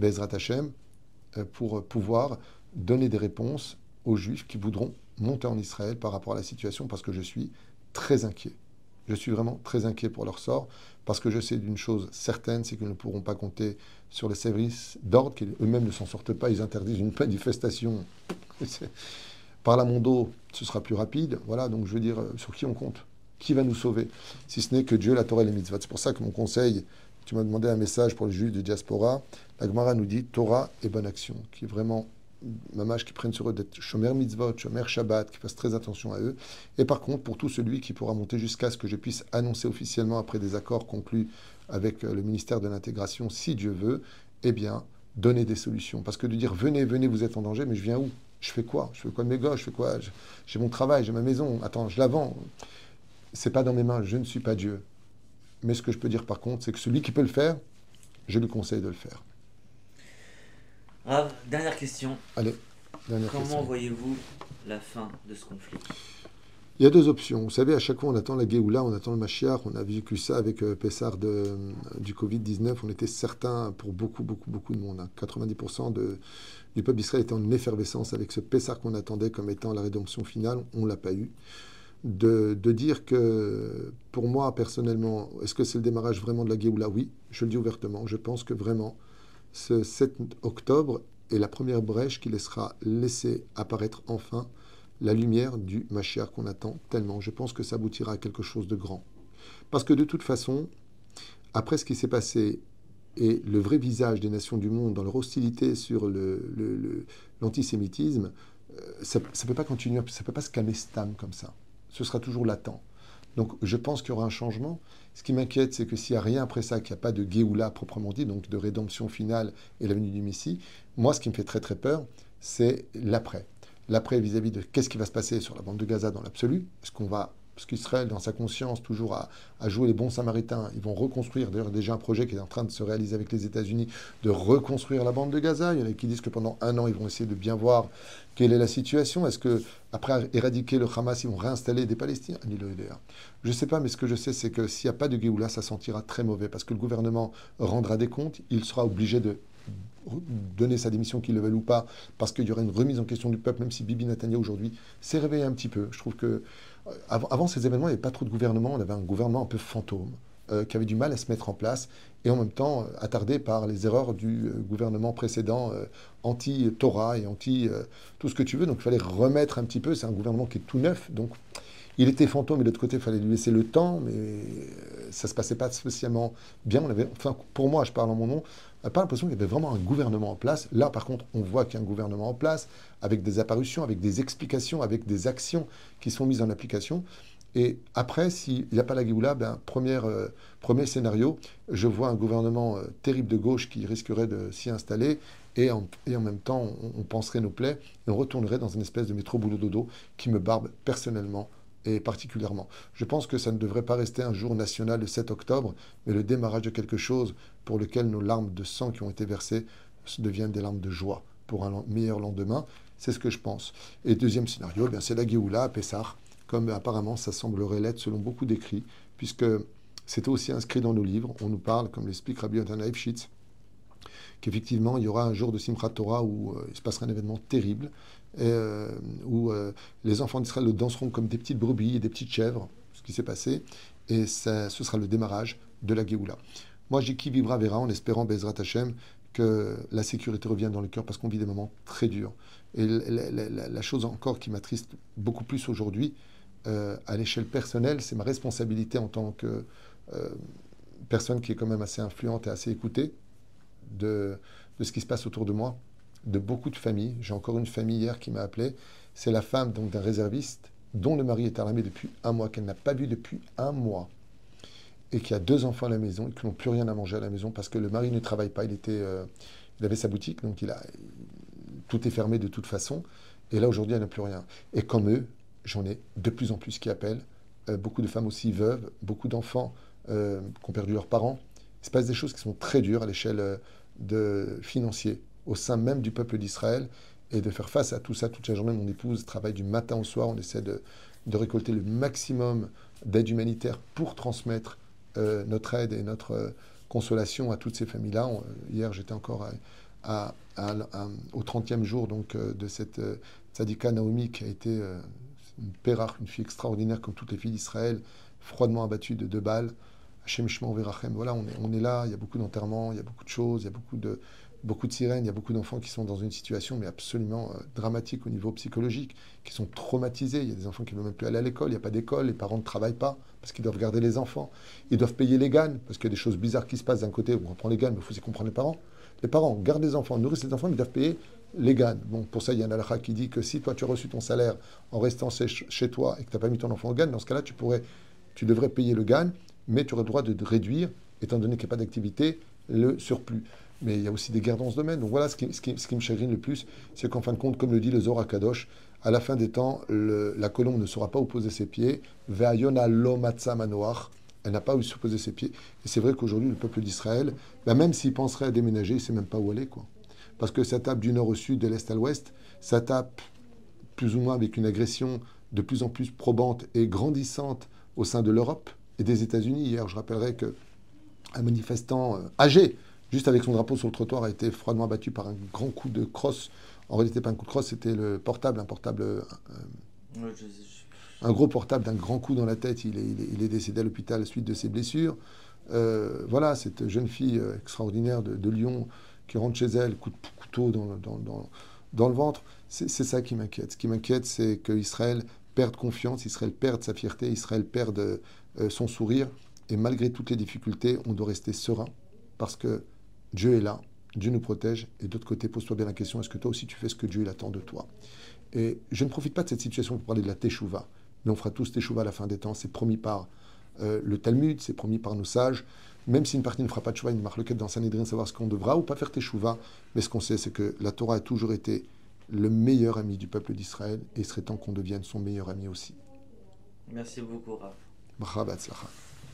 Bezrat Hashem, euh, pour pouvoir donner des réponses aux Juifs qui voudront monter en Israël par rapport à la situation, parce que je suis très inquiet. Je suis vraiment très inquiet pour leur sort, parce que je sais d'une chose certaine, c'est qu'ils ne pourront pas compter sur les services d'ordre, qui eux-mêmes ne s'en sortent pas, ils interdisent une manifestation. Par la Mondo, ce sera plus rapide. Voilà, donc je veux dire, euh, sur qui on compte? Qui va nous sauver? Si ce n'est que Dieu, la Torah et les mitzvot. C'est pour ça que mon conseil, tu m'as demandé un message pour les juifs de diaspora. La Gemara nous dit Torah et bonne action, qui est vraiment mamage qui prennent sur eux d'être shomer mitzvot, shomer shabbat, qui fassent très attention à eux. Et par contre, pour tout celui qui pourra monter jusqu'à ce que je puisse annoncer officiellement après des accords conclus avec euh, le ministère de l'intégration, si Dieu veut, eh bien, donner des solutions. Parce que de dire venez, venez, vous êtes en danger, mais je viens où? Je fais quoi? Je fais quoi de mes gosses? Je fais quoi? J'ai mon travail, j'ai ma maison. Attends, je la vends. C'est pas dans mes mains. Je ne suis pas Dieu. Mais ce que je peux dire par contre, c'est que celui qui peut le faire, je lui conseille de le faire. Ah, dernière question. Allez, dernière Comment voyez-vous la fin de ce conflit? Il y a deux options. Vous savez, à chaque fois, on attend la Géoula, on attend le Mashiach. On a vécu ça avec euh, Pessar de, du Covid-19. On était certain, pour beaucoup, beaucoup, beaucoup de monde, hein, 90% de, du peuple d'Israël était en effervescence avec ce Pessar qu'on attendait comme étant la rédemption finale. On ne l'a pas eu. De, dire que, pour moi, personnellement, est-ce que c'est le démarrage vraiment de la Géoula? Oui, je le dis ouvertement. Je pense que vraiment, ce 7 octobre est la première brèche qui laissera laisser apparaître enfin la lumière du Mashiach qu'on attend tellement. Je pense que ça aboutira à quelque chose de grand. Parce que de toute façon, après ce qui s'est passé et le vrai visage des nations du monde dans leur hostilité sur l'antisémitisme, euh, ça ne peut pas continuer, ça ne peut pas se calmer stam comme ça. Ce sera toujours latent. Donc je pense qu'il y aura un changement. Ce qui m'inquiète, c'est que s'il n'y a rien après ça, qu'il n'y a pas de Géoula proprement dit, donc de rédemption finale et la venue du Messie, moi ce qui me fait très très peur, c'est l'après l'après vis-à-vis de qu'est-ce qui va se passer sur la bande de Gaza dans l'absolu. Est-ce qu'on va, parce qu'Israël, dans sa conscience, toujours à, jouer les bons samaritains, ils vont reconstruire, d'ailleurs déjà un projet qui est en train de se réaliser avec les États-Unis, de reconstruire la bande de Gaza. Il y en a qui disent que pendant un an, ils vont essayer de bien voir quelle est la situation. Est-ce que après éradiquer le Hamas, ils vont réinstaller des Palestiniens? Je ne sais pas, mais ce que je sais, c'est que s'il n'y a pas de Géoula, ça sentira très mauvais, parce que le gouvernement rendra des comptes, il sera obligé de donner sa démission, qu'il le veuille ou pas, parce qu'il y aurait une remise en question du peuple, même si Bibi Netanyahu aujourd'hui s'est réveillé un petit peu. Je trouve que avant, avant ces événements, il n'y avait pas trop de gouvernement, on avait un gouvernement un peu fantôme, euh, qui avait du mal à se mettre en place, et en même temps euh, attardé par les erreurs du euh, gouvernement précédent, euh, anti-Torah et anti euh, tout ce que tu veux. Donc il fallait remettre un petit peu, c'est un gouvernement qui est tout neuf, donc il était fantôme, mais de l'autre côté, il fallait lui laisser le temps, mais euh, ça ne se passait pas spécialement bien. Enfin, pour moi, je parle en mon nom, n'a pas l'impression qu'il y avait vraiment un gouvernement en place. Là, par contre, on voit qu'il y a un gouvernement en place, avec des apparitions, avec des explications, avec des actions qui sont mises en application. Et après, s'il n'y a pas la Géoula, ben, première, euh, premier scénario, je vois un gouvernement euh, terrible de gauche qui risquerait de s'y installer, et en, et en même temps, on, on panserait nos plaies, on retournerait dans une espèce de métro boulot dodo qui me barbe personnellement et particulièrement. Je pense que ça ne devrait pas rester un jour national le 7 octobre, mais le démarrage de quelque chose pour lequel nos larmes de sang qui ont été versées deviennent des larmes de joie pour un meilleur lendemain. C'est ce que je pense. Et deuxième scénario, eh bien c'est la Géoula à Pessah, comme apparemment ça semblerait l'être selon beaucoup d'écrits, puisque c'était aussi inscrit dans nos livres. On nous parle, comme l'explique Rabbi Yotan Leibschitz, qu'effectivement il y aura un jour de Simchat Torah où euh, il se passera un événement terrible, euh, où euh, les enfants d'Israël danseront comme des petites brebis et des petites chèvres, ce qui s'est passé, et ça, ce sera le démarrage de la Géoula. Moi, j'ai qui vivra verra en espérant, Bezrat Hashem, que la sécurité revienne dans le cœur parce qu'on vit des moments très durs. Et la, chose encore qui m'attriste beaucoup plus aujourd'hui, euh, à l'échelle personnelle, c'est ma responsabilité en tant que personne qui est quand même assez influente et assez écoutée de ce qui se passe autour de moi, de beaucoup de familles. J'ai encore une famille hier qui m'a appelé. C'est la femme donc d'un réserviste dont le mari est à l'armée depuis un mois, qu'elle n'a pas vu depuis un mois, et qui a deux enfants à la maison et qui n'ont plus rien à manger à la maison parce que le mari ne travaille pas. Il était, euh, avait sa boutique, donc tout est fermé de toute façon. Et là, aujourd'hui, il n'y a plus rien. Et comme eux, j'en ai de plus en plus qui appellent. Euh, beaucoup de femmes aussi veuves, beaucoup d'enfants euh, qui ont perdu leurs parents. Il se passe des choses qui sont très dures à l'échelle de financier au sein même du peuple d'Israël. Et de faire face à tout ça toute la journée, mon épouse travaille du matin au soir. On essaie de, de récolter le maximum d'aide humanitaire pour transmettre notre aide et notre consolation à toutes ces familles-là. Hier, j'étais encore à, au 30e jour donc, de cette tzadika Naomi qui a été une Pérach, une fille extraordinaire comme toutes les filles d'Israël, froidement abattue de deux balles. Verachem. Voilà, on est, on est là, il y a beaucoup d'enterrements, il y a beaucoup de choses, il y a beaucoup de, beaucoup de sirènes, il y a beaucoup d'enfants qui sont dans une situation mais absolument euh, dramatique au niveau psychologique, qui sont traumatisés. Il y a des enfants qui ne veulent même plus aller à l'école, il n'y a pas d'école, les parents ne travaillent pas parce qu'ils doivent garder les enfants. Ils doivent payer les GAN parce qu'il y a des choses bizarres qui se passent d'un côté, on reprend les GAN, mais il faut aussi comprendre les parents. Les parents gardent les enfants, nourrissent les enfants, mais ils doivent payer les GAN. Bon, pour ça, il y a un halakha qui dit que si toi tu as reçu ton salaire en restant chez toi et que tu n'as pas mis ton enfant au GAN, dans ce cas-là, tu, pourrais, tu devrais payer le GAN, mais tu aurais le droit de réduire, étant donné qu'il n'y a pas d'activité, le surplus. Mais il y a aussi des guerres dans ce domaine. Donc voilà, ce qui, me chagrine le plus, c'est qu'en fin de compte, comme le dit le Zohar Kadosh, à la fin des temps, la colombe ne saura pas où poser ses pieds. Ve'ayona lo manoach. Elle n'a pas où se poser ses pieds. Et c'est vrai qu'aujourd'hui, le peuple d'Israël, ben même s'il penserait à déménager, il ne sait même pas où aller. Quoi. Parce que ça tape du nord au sud, de l'est à l'ouest. Ça tape plus ou moins avec une agression de plus en plus probante et grandissante au sein de l'Europe et des États-Unis. Hier, je rappellerai qu'un manifestant euh, âgé, juste avec son drapeau sur le trottoir, a été froidement abattu par un grand coup de crosse. En réalité, pas un coup de crosse, c'était le portable, un portable. Euh, un gros portable d'un grand coup dans la tête. Il est, décédé à l'hôpital suite de ses blessures. Euh, voilà, cette jeune fille euh, extraordinaire de, Lyon qui rentre chez elle, coup de couteau dans, dans, le ventre. C'est ça qui m'inquiète. Ce qui m'inquiète, c'est qu'Israël perde confiance, Israël perde sa fierté, Israël perde euh, son sourire. Et malgré toutes les difficultés, on doit rester serein parce que Dieu est là, Dieu nous protège. Et d'autre côté, pose-toi bien la question est-ce que toi aussi tu fais ce que Dieu attend de toi? Et je ne profite pas de cette situation pour parler de la Teshuvah mais on fera tous teshuva à la fin des temps. C'est promis par euh, le Talmud, c'est promis par nos sages. Même si une partie ne fera pas teshuva, il marque le quête dans Sanhedrin, savoir ce qu'on devra ou pas faire teshuva. Mais ce qu'on sait, c'est que la Torah a toujours été le meilleur ami du peuple d'Israël et il serait temps qu'on devienne son meilleur ami aussi. Merci beaucoup, Raph.